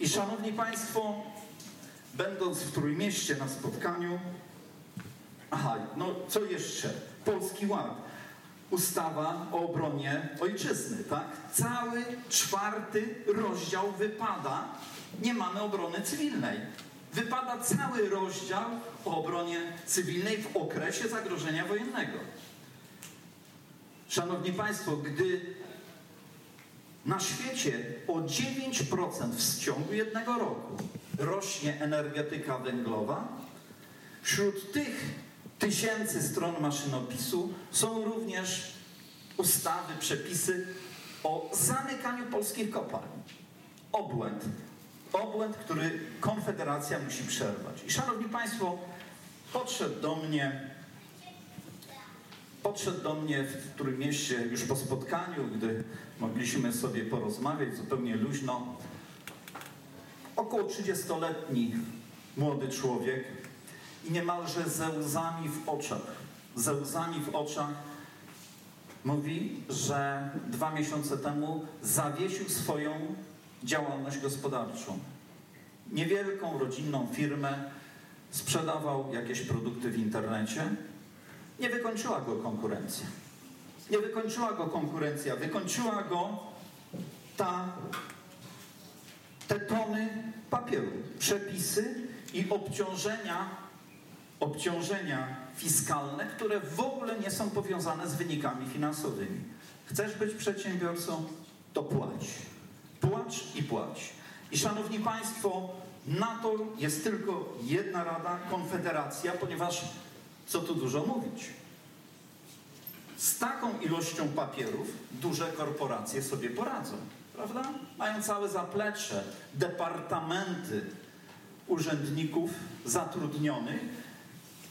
I szanowni Państwo, będąc w Trójmieście na spotkaniu, aha, no co jeszcze? Polski Ład ustawa o obronie ojczyzny, tak? Cały czwarty rozdział wypada, nie mamy obrony cywilnej. Wypada cały rozdział o obronie cywilnej w okresie zagrożenia wojennego. Szanowni Państwo, gdy na świecie o 9% w ciągu jednego roku rośnie energetyka węglowa, wśród tych tysięcy stron maszynopisu są również ustawy, przepisy o zamykaniu polskich kopalń. Obłęd. Obłęd, który Konfederacja musi przerwać. I szanowni Państwo, podszedł do mnie podszedł do mnie w którym mieście już po spotkaniu, gdy mogliśmy sobie porozmawiać zupełnie luźno, około 30-letni młody człowiek, i niemalże ze łzami w oczach, ze łzami w oczach mówi, że dwa miesiące temu zawiesił swoją działalność gospodarczą. Niewielką rodzinną firmę, sprzedawał jakieś produkty w internecie. Nie wykończyła go konkurencja. Nie wykończyła go konkurencja, wykończyła go ta, te tony papieru, przepisy i obciążenia obciążenia fiskalne, które w ogóle nie są powiązane z wynikami finansowymi. Chcesz być przedsiębiorcą? To płać. Płacz i płać. I szanowni Państwo, na to jest tylko jedna rada, konfederacja, ponieważ Co tu dużo mówić? Z taką ilością papierów duże korporacje sobie poradzą, prawda? Mają całe zaplecze, departamenty urzędników zatrudnionych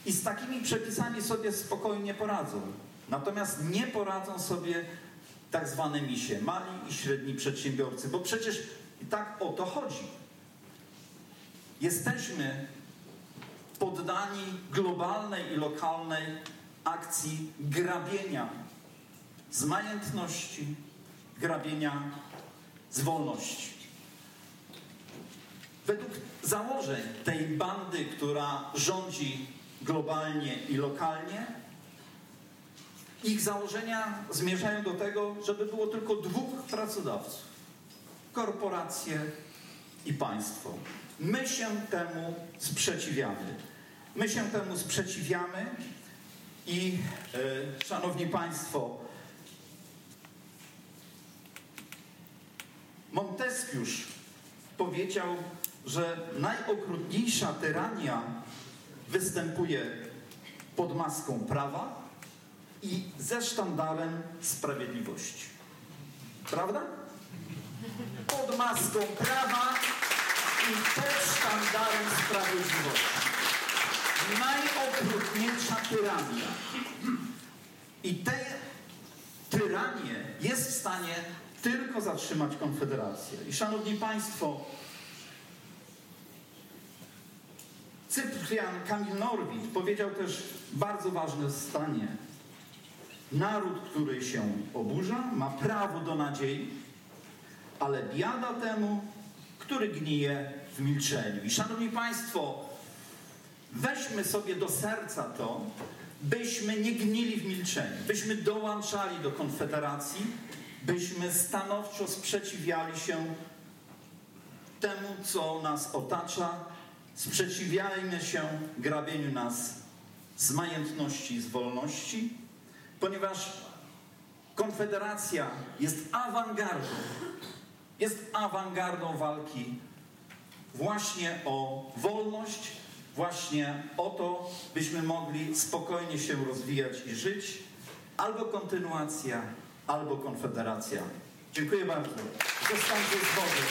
i z takimi przepisami sobie spokojnie poradzą. Natomiast nie poradzą sobie tak zwane misie, mali i średni przedsiębiorcy, bo przecież tak o to chodzi. Jesteśmy poddani globalnej i lokalnej akcji grabienia z majętności, grabienia z wolności. Według założeń tej bandy, która rządzi globalnie i lokalnie, ich założenia zmierzają do tego, żeby było tylko dwóch pracodawców: korporacje i państwo. My się temu sprzeciwiamy. My się temu sprzeciwiamy i, e, szanowni państwo, Montesquieu powiedział, że najokrutniejsza tyrania występuje pod maską prawa i ze sztandarem sprawiedliwości. Prawda? Pod maską prawa i pod sztandarem sprawiedliwości. Najokrutniejsza tyrania. I te tyranie jest w stanie tylko zatrzymać Konfederację. I szanowni państwo, Cyprian Kamil Norwid powiedział też bardzo ważne zdanie. Naród, który się oburza, ma prawo do nadziei, ale biada temu, który gnije w milczeniu. I szanowni państwo, weźmy sobie do serca to, byśmy nie gnili w milczeniu, byśmy dołączali do Konfederacji, byśmy stanowczo sprzeciwiali się temu, co nas otacza, sprzeciwiajmy się grabieniu nas z majętności i z wolności, ponieważ Konfederacja jest awangardą, jest awangardą walki właśnie o wolność, właśnie o to, byśmy mogli spokojnie się rozwijać i żyć, albo kontynuacja, albo konfederacja. Dziękuję bardzo. Zostańcie z Bogiem.